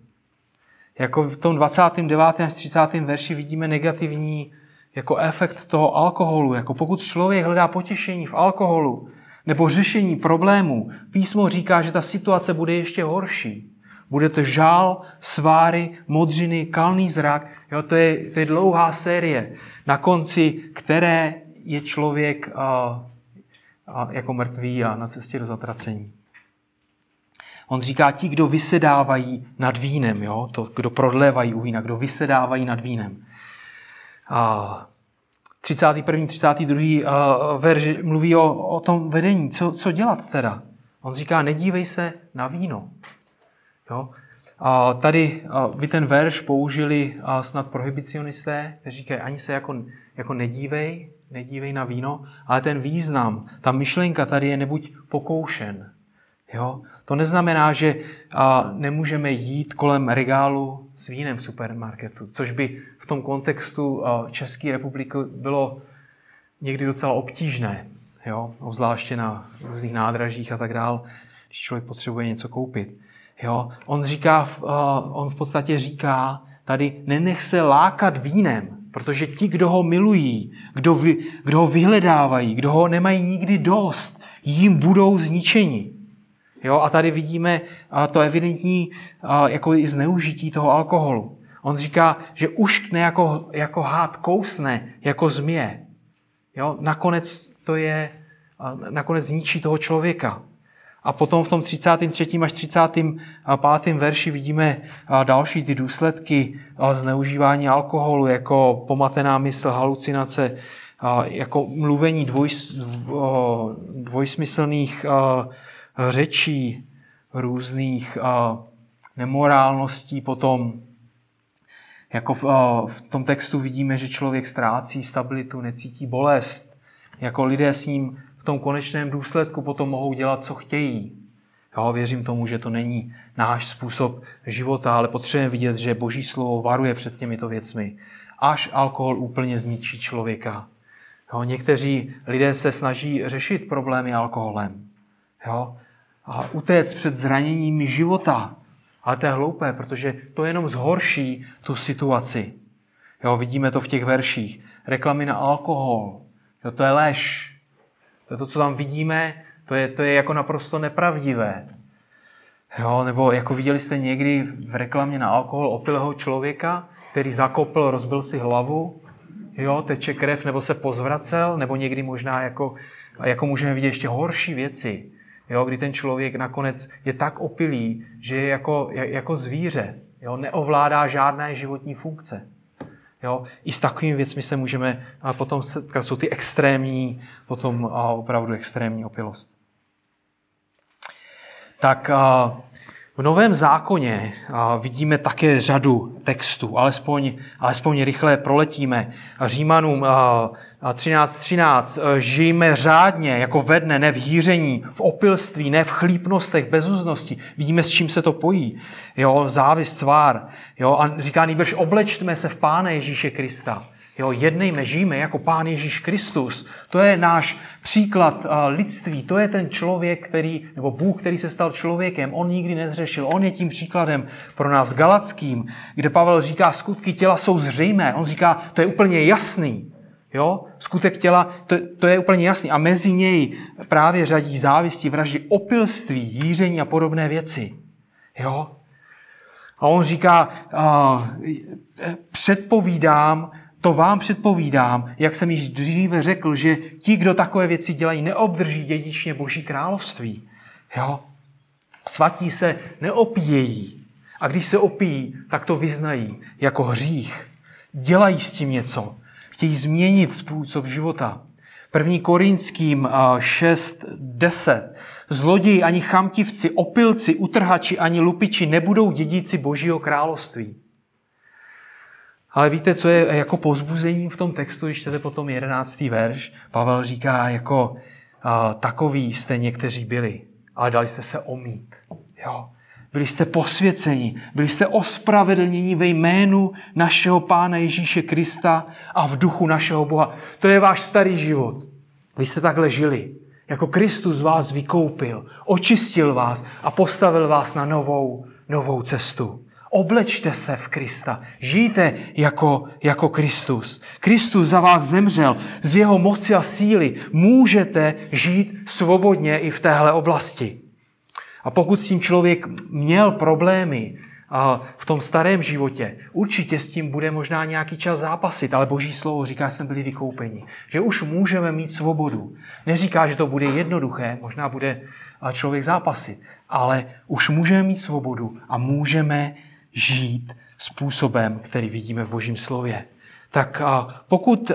A: Jako v tom 29. až 30. verši vidíme negativní jako efekt toho alkoholu. Jako pokud člověk hledá potěšení v alkoholu nebo řešení problémů, písmo říká, že ta situace bude ještě horší. Bude to žál, sváry, modřiny, kalný zrak. Jo, to, je, to je dlouhá série, na konci které je člověk a, a, jako mrtvý a na cestě do zatracení. On říká ti, kdo vysedávají nad vínem, jo? To, kdo prodlévají u vína, kdo vysedávají nad vínem. A 31. 32. verš mluví o, o tom vedení. Co, co dělat teda? On říká, nedívej se na víno. Jo? A tady a vy ten verš použili a snad prohibicionisté, kteří říkají, ani se jako, jako nedívej, nedívej na víno, ale ten význam, ta myšlenka tady je nebuď pokoušen. Jo? To neznamená, že a, nemůžeme jít kolem regálu s vínem v supermarketu, což by v tom kontextu a, České republiky bylo někdy docela obtížné, jo? obzvláště na různých nádražích a tak dál, když člověk potřebuje něco koupit. Jo? On, říká, a, on v podstatě říká tady, nenech se lákat vínem, protože ti, kdo ho milují, kdo, vy, kdo ho vyhledávají, kdo ho nemají nikdy dost, jim budou zničeni. Jo, a tady vidíme to evidentní jako i zneužití toho alkoholu. On říká, že uškne jako, jako hád, kousne jako změ. Jo? Nakonec to je, nakonec zničí toho člověka. A potom v tom 33. až 35. verši vidíme další ty důsledky zneužívání alkoholu, jako pomatená mysl, halucinace, jako mluvení dvoj, dvojsmyslných řečí, různých nemorálností, potom jako v, v tom textu vidíme, že člověk ztrácí stabilitu, necítí bolest. Jako lidé s ním v tom konečném důsledku potom mohou dělat, co chtějí. Jo, věřím tomu, že to není náš způsob života, ale potřebujeme vidět, že Boží slovo varuje před těmito věcmi. Až alkohol úplně zničí člověka. Jo, někteří lidé se snaží řešit problémy alkoholem. Jo, a utéct před zraněními života. Ale to je hloupé, protože to jenom zhorší tu situaci. Jo, vidíme to v těch verších. Reklamy na alkohol. Jo, to je lež. To je to, co tam vidíme, to je, to je jako naprosto nepravdivé. Jo, nebo jako viděli jste někdy v reklamě na alkohol opilého člověka, který zakopl, rozbil si hlavu, jo, teče krev, nebo se pozvracel, nebo někdy možná jako, jako můžeme vidět ještě horší věci, jo, kdy ten člověk nakonec je tak opilý, že je jako, jako zvíře, jo, neovládá žádné životní funkce. Jo, I s takovými věcmi se můžeme a potom setkat. Jsou ty extrémní, potom a opravdu extrémní opilost. Tak a, v Novém zákoně vidíme také řadu textů, alespoň, alespoň rychle proletíme. Římanům 13.13. 13, žijeme řádně, jako ve dne, ne v hýření, v opilství, ne v chlípnostech, bezuznosti. Vidíme, s čím se to pojí. Jo, závist, svár. Jo, a říká, nejbrž oblečtme se v Pána Ježíše Krista. Jo, jednejme, žijeme jako Pán Ježíš Kristus. To je náš příklad lidství. To je ten člověk, který, nebo Bůh, který se stal člověkem. On nikdy nezřešil. On je tím příkladem pro nás galackým, kde Pavel říká, skutky těla jsou zřejmé. On říká, to je úplně jasný. Jo? Skutek těla, to, to je úplně jasný. A mezi něj právě řadí závisti, vraždy, opilství, jíření a podobné věci. Jo? A on říká, uh, předpovídám, to vám předpovídám, jak jsem již dříve řekl, že ti, kdo takové věci dělají, neobdrží dědičně Boží království. Jo? Svatí se neopíjejí. A když se opijí, tak to vyznají jako hřích. Dělají s tím něco. Chtějí změnit způsob života. První Korinským 6.10. Zloději ani chamtivci, opilci, utrhači ani lupiči nebudou dědíci Božího království. Ale víte, co je jako pozbuzení v tom textu, když čtete potom jedenáctý verš? Pavel říká, jako takový jste někteří byli, ale dali jste se omít. Jo. Byli jste posvěceni, byli jste ospravedlněni ve jménu našeho Pána Ježíše Krista a v duchu našeho Boha. To je váš starý život. Vy jste takhle žili. Jako Kristus vás vykoupil, očistil vás a postavil vás na novou, novou cestu. Oblečte se v Krista. Žijte jako, jako Kristus. Kristus za vás zemřel. Z jeho moci a síly můžete žít svobodně i v téhle oblasti. A pokud s tím člověk měl problémy a v tom starém životě, určitě s tím bude možná nějaký čas zápasit, ale Boží slovo říká, že jsme byli vykoupeni. Že už můžeme mít svobodu. Neříká, že to bude jednoduché, možná bude člověk zápasit, ale už můžeme mít svobodu a můžeme žít způsobem, který vidíme v Božím slově. Tak pokud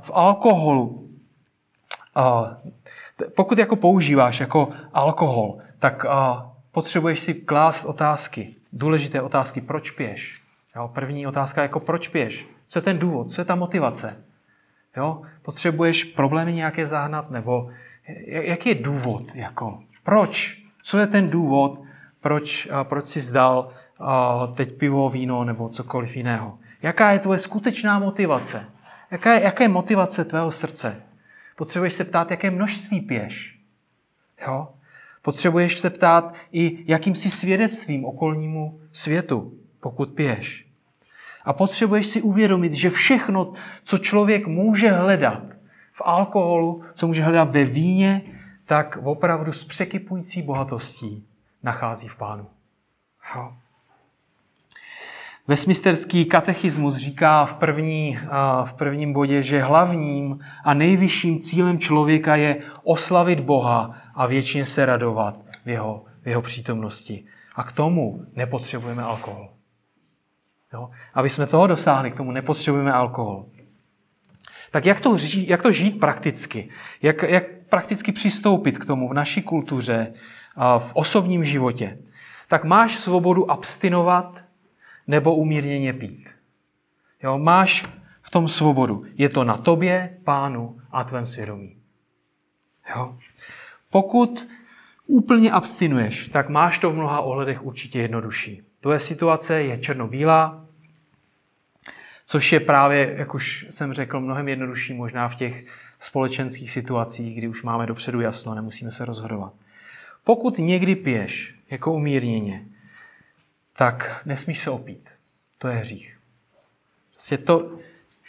A: v alkoholu, pokud jako používáš jako alkohol, tak potřebuješ si klást otázky, důležité otázky, proč piješ. Jo, první otázka je jako proč piješ. Co je ten důvod, co je ta motivace? Jo, potřebuješ problémy nějaké zahnat, nebo jaký je důvod? Jako, proč? Co je ten důvod, proč, proč si zdal teď pivo, víno nebo cokoliv jiného. Jaká je tvoje skutečná motivace? Jaká je, jaká je motivace tvého srdce? Potřebuješ se ptát, jaké množství piješ. Jo? Potřebuješ se ptát i jakým si svědectvím okolnímu světu, pokud piješ. A potřebuješ si uvědomit, že všechno, co člověk může hledat v alkoholu, co může hledat ve víně, tak opravdu s překypující bohatostí nachází v pánu. Jo. Westminsterský katechismus říká v, první, v prvním bodě, že hlavním a nejvyšším cílem člověka je oslavit Boha a věčně se radovat v jeho, v jeho přítomnosti. A k tomu nepotřebujeme alkohol. Jo? Aby jsme toho dosáhli, k tomu nepotřebujeme alkohol. Tak jak to, jak to žít prakticky? Jak, jak prakticky přistoupit k tomu v naší kultuře, v osobním životě? Tak máš svobodu abstinovat nebo umírněně pít. Jo? Máš v tom svobodu. Je to na tobě, pánu a tvém svědomí. Jo? Pokud úplně abstinuješ, tak máš to v mnoha ohledech určitě jednodušší. Tvoje situace je černobílá, což je právě, jak už jsem řekl, mnohem jednodušší možná v těch společenských situacích, kdy už máme dopředu jasno, nemusíme se rozhodovat. Pokud někdy piješ jako umírněně, tak nesmíš se opít. To je hřích. Prostě to,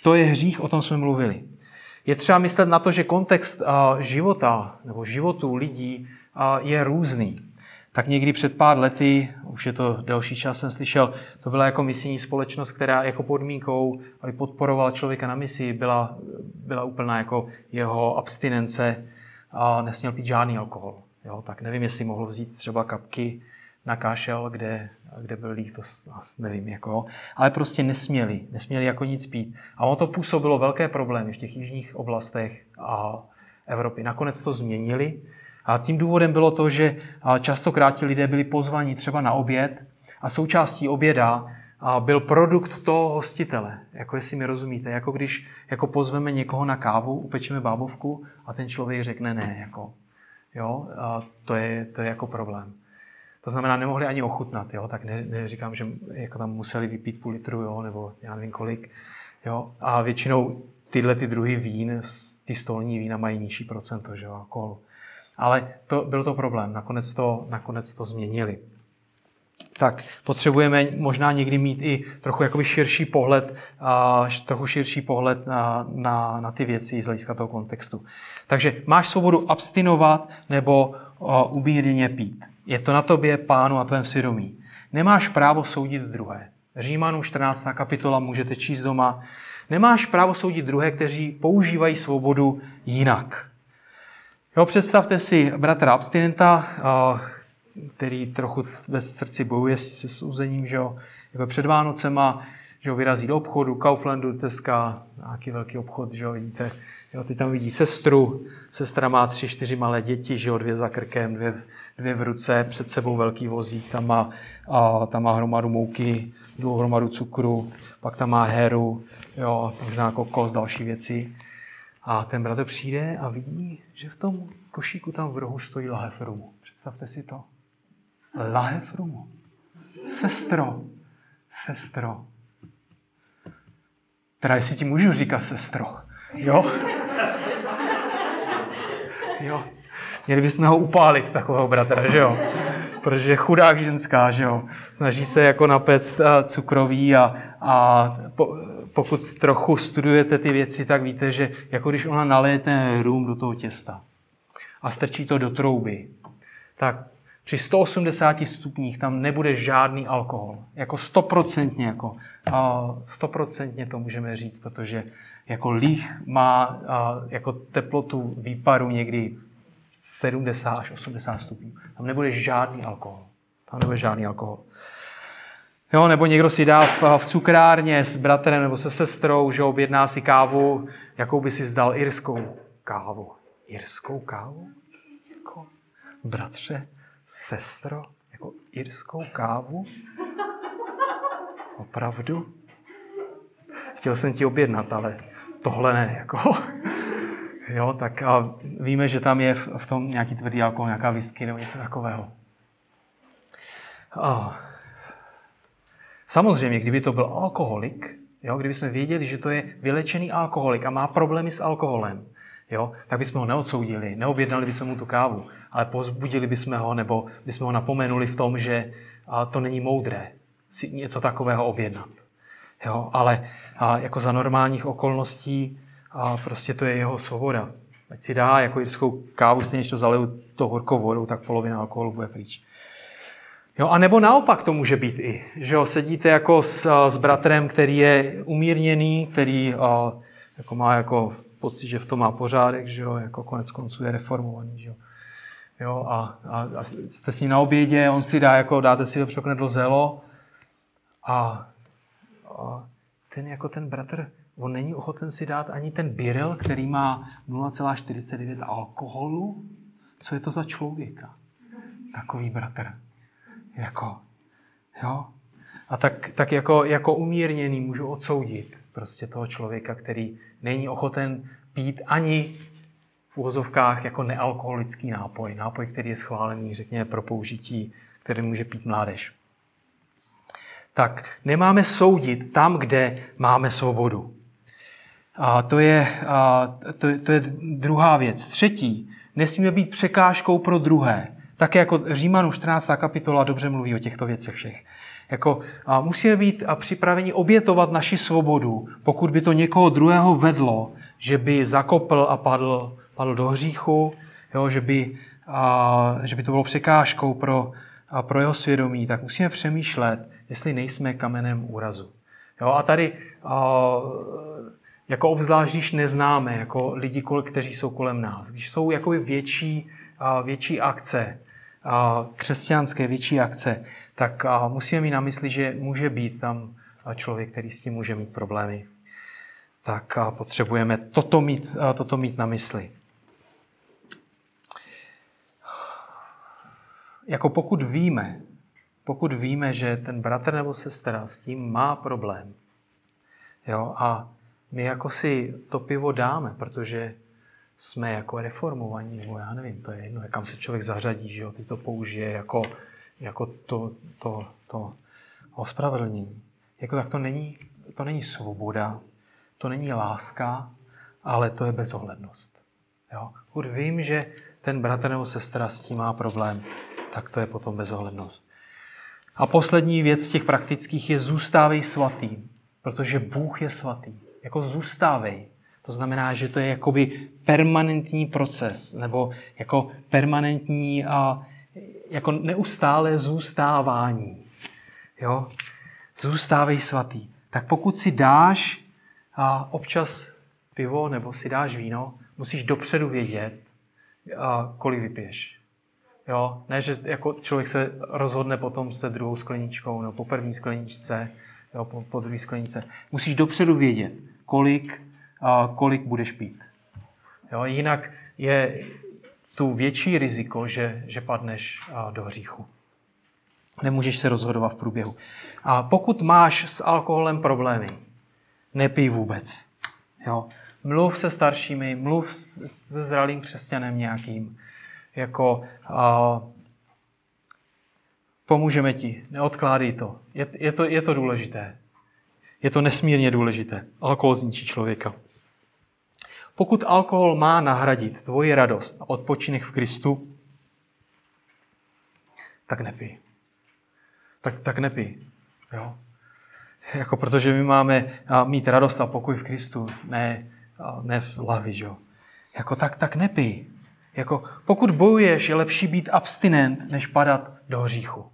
A: to je hřích, o tom jsme mluvili. Je třeba myslet na to, že kontext života nebo životu lidí je různý. Tak někdy před pár lety, už je to delší čas, jsem slyšel, to byla jako misijní společnost, která jako podmínkou, aby podporovala člověka na misi, byla, byla úplná jako jeho abstinence a nesměl pít žádný alkohol. Jo, tak nevím, jestli mohl vzít třeba kapky na kašel, kde, kde byl líh, to nevím, jako, ale prostě nesměli, nesměli jako nic pít. A ono to působilo velké problémy v těch jižních oblastech a Evropy. Nakonec to změnili a tím důvodem bylo to, že častokrát ti lidé byli pozvaní třeba na oběd a součástí oběda byl produkt toho hostitele. Jako jestli mi rozumíte, jako když jako pozveme někoho na kávu, upečeme bábovku a ten člověk řekne ne. Jako, jo, to, je, to je jako problém. To znamená, nemohli ani ochutnat, jo? tak ne, neříkám, že jako tam museli vypít půl litru, jo? nebo já nevím kolik. Jo? A většinou tyhle ty druhy vín, ty stolní vína mají nižší procento že jo, alkoholu. Ale to, byl to problém, nakonec to, nakonec to změnili. Tak potřebujeme možná někdy mít i trochu jakoby širší pohled, a trochu širší pohled na, na, na ty věci z hlediska toho kontextu. Takže máš svobodu abstinovat nebo umírněně pít. Je to na tobě, pánu a tvém svědomí. Nemáš právo soudit druhé. Římanům 14. kapitola můžete číst doma. Nemáš právo soudit druhé, kteří používají svobodu jinak. Jo, představte si bratra abstinenta, který trochu ve srdci bojuje se souzením, že jo, jako před Vánocema, že jo, vyrazí do obchodu, Kauflandu, Teska, nějaký velký obchod, že jo, vidíte, jo, ty tam vidí sestru, sestra má tři, čtyři malé děti, že jo, dvě za krkem, dvě, dvě v ruce, před sebou velký vozík, tam má, a, tam má hromadu mouky, druhou hromadu cukru, pak tam má heru, jo, možná kokos, další věci. A ten bratr přijde a vidí, že v tom košíku tam v rohu stojí lahev rumu. Představte si to. Lahev rumu. Sestro, sestro. Teda jestli ti můžu říkat sestro. Jo? Jo. Měli bychom ho upálit, takového bratra, že jo? Protože chudák ženská, že jo? Snaží se jako napéct eh, cukroví a, a po, pokud trochu studujete ty věci, tak víte, že jako když ona naleje ten rum do toho těsta a strčí to do trouby, tak při 180 stupních tam nebude žádný alkohol. Jako stoprocentně, jako, stoprocentně to můžeme říct, protože jako líh má jako teplotu výparu někdy 70 až 80 stupňů. Tam nebude žádný alkohol. Tam nebude žádný alkohol. Jo, nebo někdo si dá v, v cukrárně s bratrem nebo se sestrou, že objedná si kávu, jakou by si zdal irskou kávu. Irskou kávu? Jako, bratře, sestro, jako irskou kávu? Opravdu? Chtěl jsem ti objednat, ale tohle ne, jako. Jo, tak a víme, že tam je v tom nějaký tvrdý alkohol, nějaká whisky nebo něco takového. A samozřejmě, kdyby to byl alkoholik, jo, kdyby jsme věděli, že to je vylečený alkoholik a má problémy s alkoholem, jo, tak bychom ho neodsoudili, neobjednali bychom mu tu kávu, ale pozbudili bychom ho nebo bychom ho napomenuli v tom, že to není moudré si něco takového objednat. Jo, ale jako za normálních okolností prostě to je jeho svoboda. Ať si dá jako jirskou kávu, stejně to zaleju to horkou vodou, tak polovina alkoholu bude pryč. Jo, a nebo naopak to může být i, že jo, sedíte jako s, s bratrem, který je umírněný, který a, jako má jako pocit, že v tom má pořádek, že jo, jako konec konců je reformovaný, že jo. Jo a, a, a, jste s ním na obědě, on si dá, jako dáte si ho do zelo a, a ten jako ten bratr, on není ochoten si dát ani ten birel, který má 0,49 alkoholu. Co je to za člověka? Takový bratr. Jako, jo? A tak, tak jako, jako umírněný můžu odsoudit prostě toho člověka, který není ochoten pít ani v jako nealkoholický nápoj. Nápoj, který je schválený, řekněme, pro použití, který může pít mládež. Tak nemáme soudit tam, kde máme svobodu. A to je, a to, to je druhá věc. Třetí, nesmíme být překážkou pro druhé. Tak jako Římanu 14. kapitola dobře mluví o těchto věcech všech. Jako, a musíme být a připraveni obětovat naši svobodu, pokud by to někoho druhého vedlo, že by zakopl a padl, padl do hříchu, jo, že, by, a, že by to bylo překážkou pro, a pro jeho svědomí, tak musíme přemýšlet, jestli nejsme kamenem úrazu. Jo, a tady, a, jako obzvlášť, když neznáme jako lidi, kteří jsou kolem nás, když jsou jakoby větší, a, větší akce, a, křesťanské větší akce, tak a, musíme mít na mysli, že může být tam člověk, který s tím může mít problémy. Tak a, potřebujeme toto mít, a, toto mít na mysli. Jako pokud víme, pokud víme, že ten bratr nebo sestra s tím má problém, jo, a my jako si to pivo dáme, protože jsme jako reformovaní, nebo já nevím, to je jedno, kam se člověk zařadí, že jo, ty to použije jako, jako to, to, to ospravedlnění. Jako tak to není, to není svoboda, to není láska, ale to je bezohlednost. Jo? Pokud vím, že ten bratr nebo sestra s tím má problém, tak to je potom bezohlednost. A poslední věc z těch praktických je zůstávej svatým, protože Bůh je svatý. Jako zůstávej. To znamená, že to je jakoby permanentní proces, nebo jako permanentní a jako neustále zůstávání. Jo? Zůstávej svatý. Tak pokud si dáš a občas pivo nebo si dáš víno, musíš dopředu vědět, a kolik vypiješ. Jo? Ne, že jako člověk se rozhodne potom se druhou skleničkou nebo po první skleničce, jo, po, po druhé skleničce. Musíš dopředu vědět, kolik, a, kolik budeš pít. Jo? Jinak je tu větší riziko, že, že padneš a, do hříchu. Nemůžeš se rozhodovat v průběhu. A pokud máš s alkoholem problémy, nepij vůbec. Jo? Mluv se staršími, mluv se zralým křesťanem nějakým jako a, pomůžeme ti, neodkládej to. Je, je to. je to důležité. Je to nesmírně důležité. Alkohol zničí člověka. Pokud alkohol má nahradit tvoji radost a odpočinek v Kristu, tak nepij. Tak, tak nepij. Jo? Jako protože my máme mít radost a pokoj v Kristu, ne, ne v lavi, jo? Jako tak, tak nepij. Jako, pokud bojuješ, je lepší být abstinent, než padat do hříchu.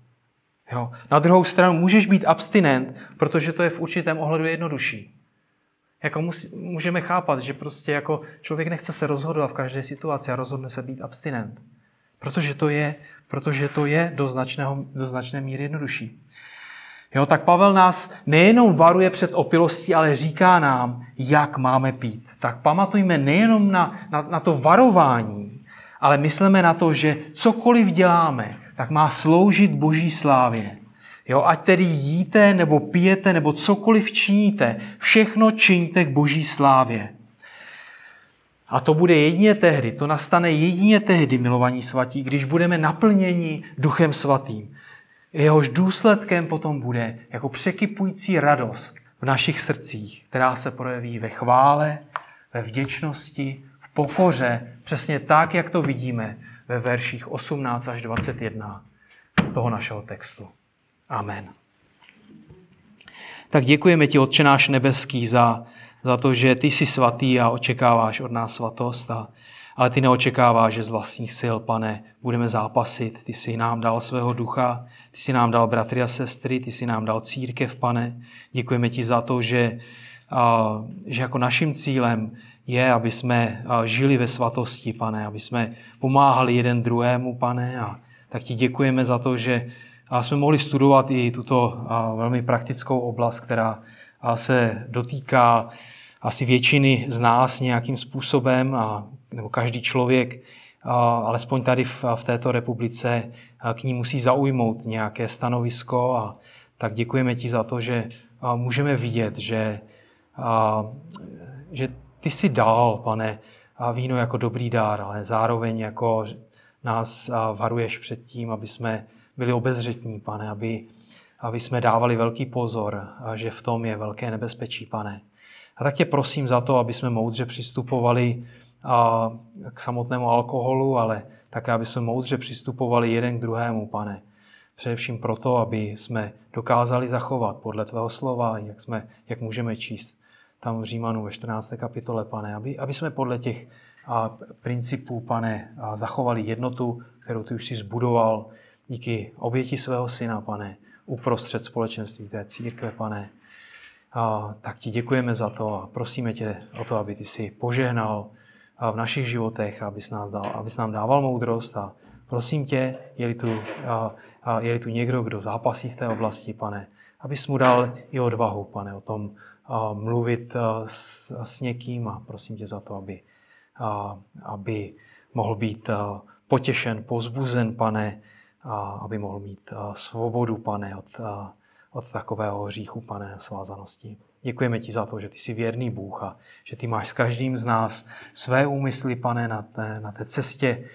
A: Jo. Na druhou stranu můžeš být abstinent, protože to je v určitém ohledu jednodušší. Jako musí, můžeme chápat, že prostě jako člověk nechce se rozhodovat v každé situaci a rozhodne se být abstinent. Protože to je, protože to je do, značného, do značné míry jednodušší. Jo, tak Pavel nás nejenom varuje před opilostí, ale říká nám, jak máme pít. Tak pamatujme nejenom na, na, na to varování, ale myslíme na to, že cokoliv děláme, tak má sloužit boží slávě. Jo, ať tedy jíte, nebo pijete, nebo cokoliv činíte, všechno čiňte k boží slávě. A to bude jedině tehdy, to nastane jedině tehdy, milovaní svatí, když budeme naplněni duchem svatým. Jehož důsledkem potom bude jako překypující radost v našich srdcích, která se projeví ve chvále, ve vděčnosti, pokoře, přesně tak, jak to vidíme ve verších 18 až 21 toho našeho textu. Amen. Tak děkujeme ti, Otče náš nebeský, za, za to, že ty jsi svatý a očekáváš od nás svatost. A, ale ty neočekáváš, že z vlastních sil, pane, budeme zápasit. Ty jsi nám dal svého ducha, ty jsi nám dal bratry a sestry, ty jsi nám dal církev, pane. Děkujeme ti za to, že, že jako naším cílem je, aby jsme žili ve svatosti, pane, aby jsme pomáhali jeden druhému, pane. A tak ti děkujeme za to, že jsme mohli studovat i tuto velmi praktickou oblast, která se dotýká asi většiny z nás nějakým způsobem, a, nebo každý člověk, a, alespoň tady v, v této republice, k ní musí zaujmout nějaké stanovisko. A tak děkujeme ti za to, že a, můžeme vidět, že, a, že ty jsi dal, pane, a víno jako dobrý dár, ale zároveň jako nás varuješ před tím, aby jsme byli obezřetní, pane, aby, aby jsme dávali velký pozor, a že v tom je velké nebezpečí, pane. A tak tě prosím za to, aby jsme moudře přistupovali a, k samotnému alkoholu, ale také, aby jsme moudře přistupovali jeden k druhému, pane. Především proto, aby jsme dokázali zachovat podle tvého slova, jak, jsme, jak můžeme číst tam v Římanu ve 14. kapitole, pane, aby, aby jsme podle těch a, principů, pane, a zachovali jednotu, kterou ty už si zbudoval díky oběti svého syna, pane, uprostřed společenství té církve, pane. A, tak ti děkujeme za to a prosíme tě o to, aby ty si požehnal v našich životech, abys, nás dal, abys nám dával moudrost a prosím tě, je-li tu, a, a je-li tu někdo, kdo zápasí v té oblasti, pane, abys mu dal i odvahu, pane, o tom mluvit s, s někým a prosím tě za to, aby, aby mohl být potěšen, pozbuzen, pane, a, aby mohl mít svobodu, pane, od, od takového hříchu, pane, svázanosti. Děkujeme ti za to, že ty jsi věrný Bůh a že ty máš s každým z nás své úmysly, pane, na té, na té cestě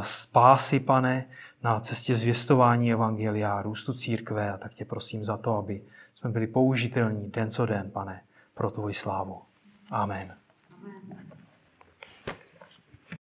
A: spásy, pane, na cestě zvěstování Evangelia, růstu církve a tak tě prosím za to, aby jsme byli použitelní den co den, pane, pro tvoji slávu. Amen. Amen.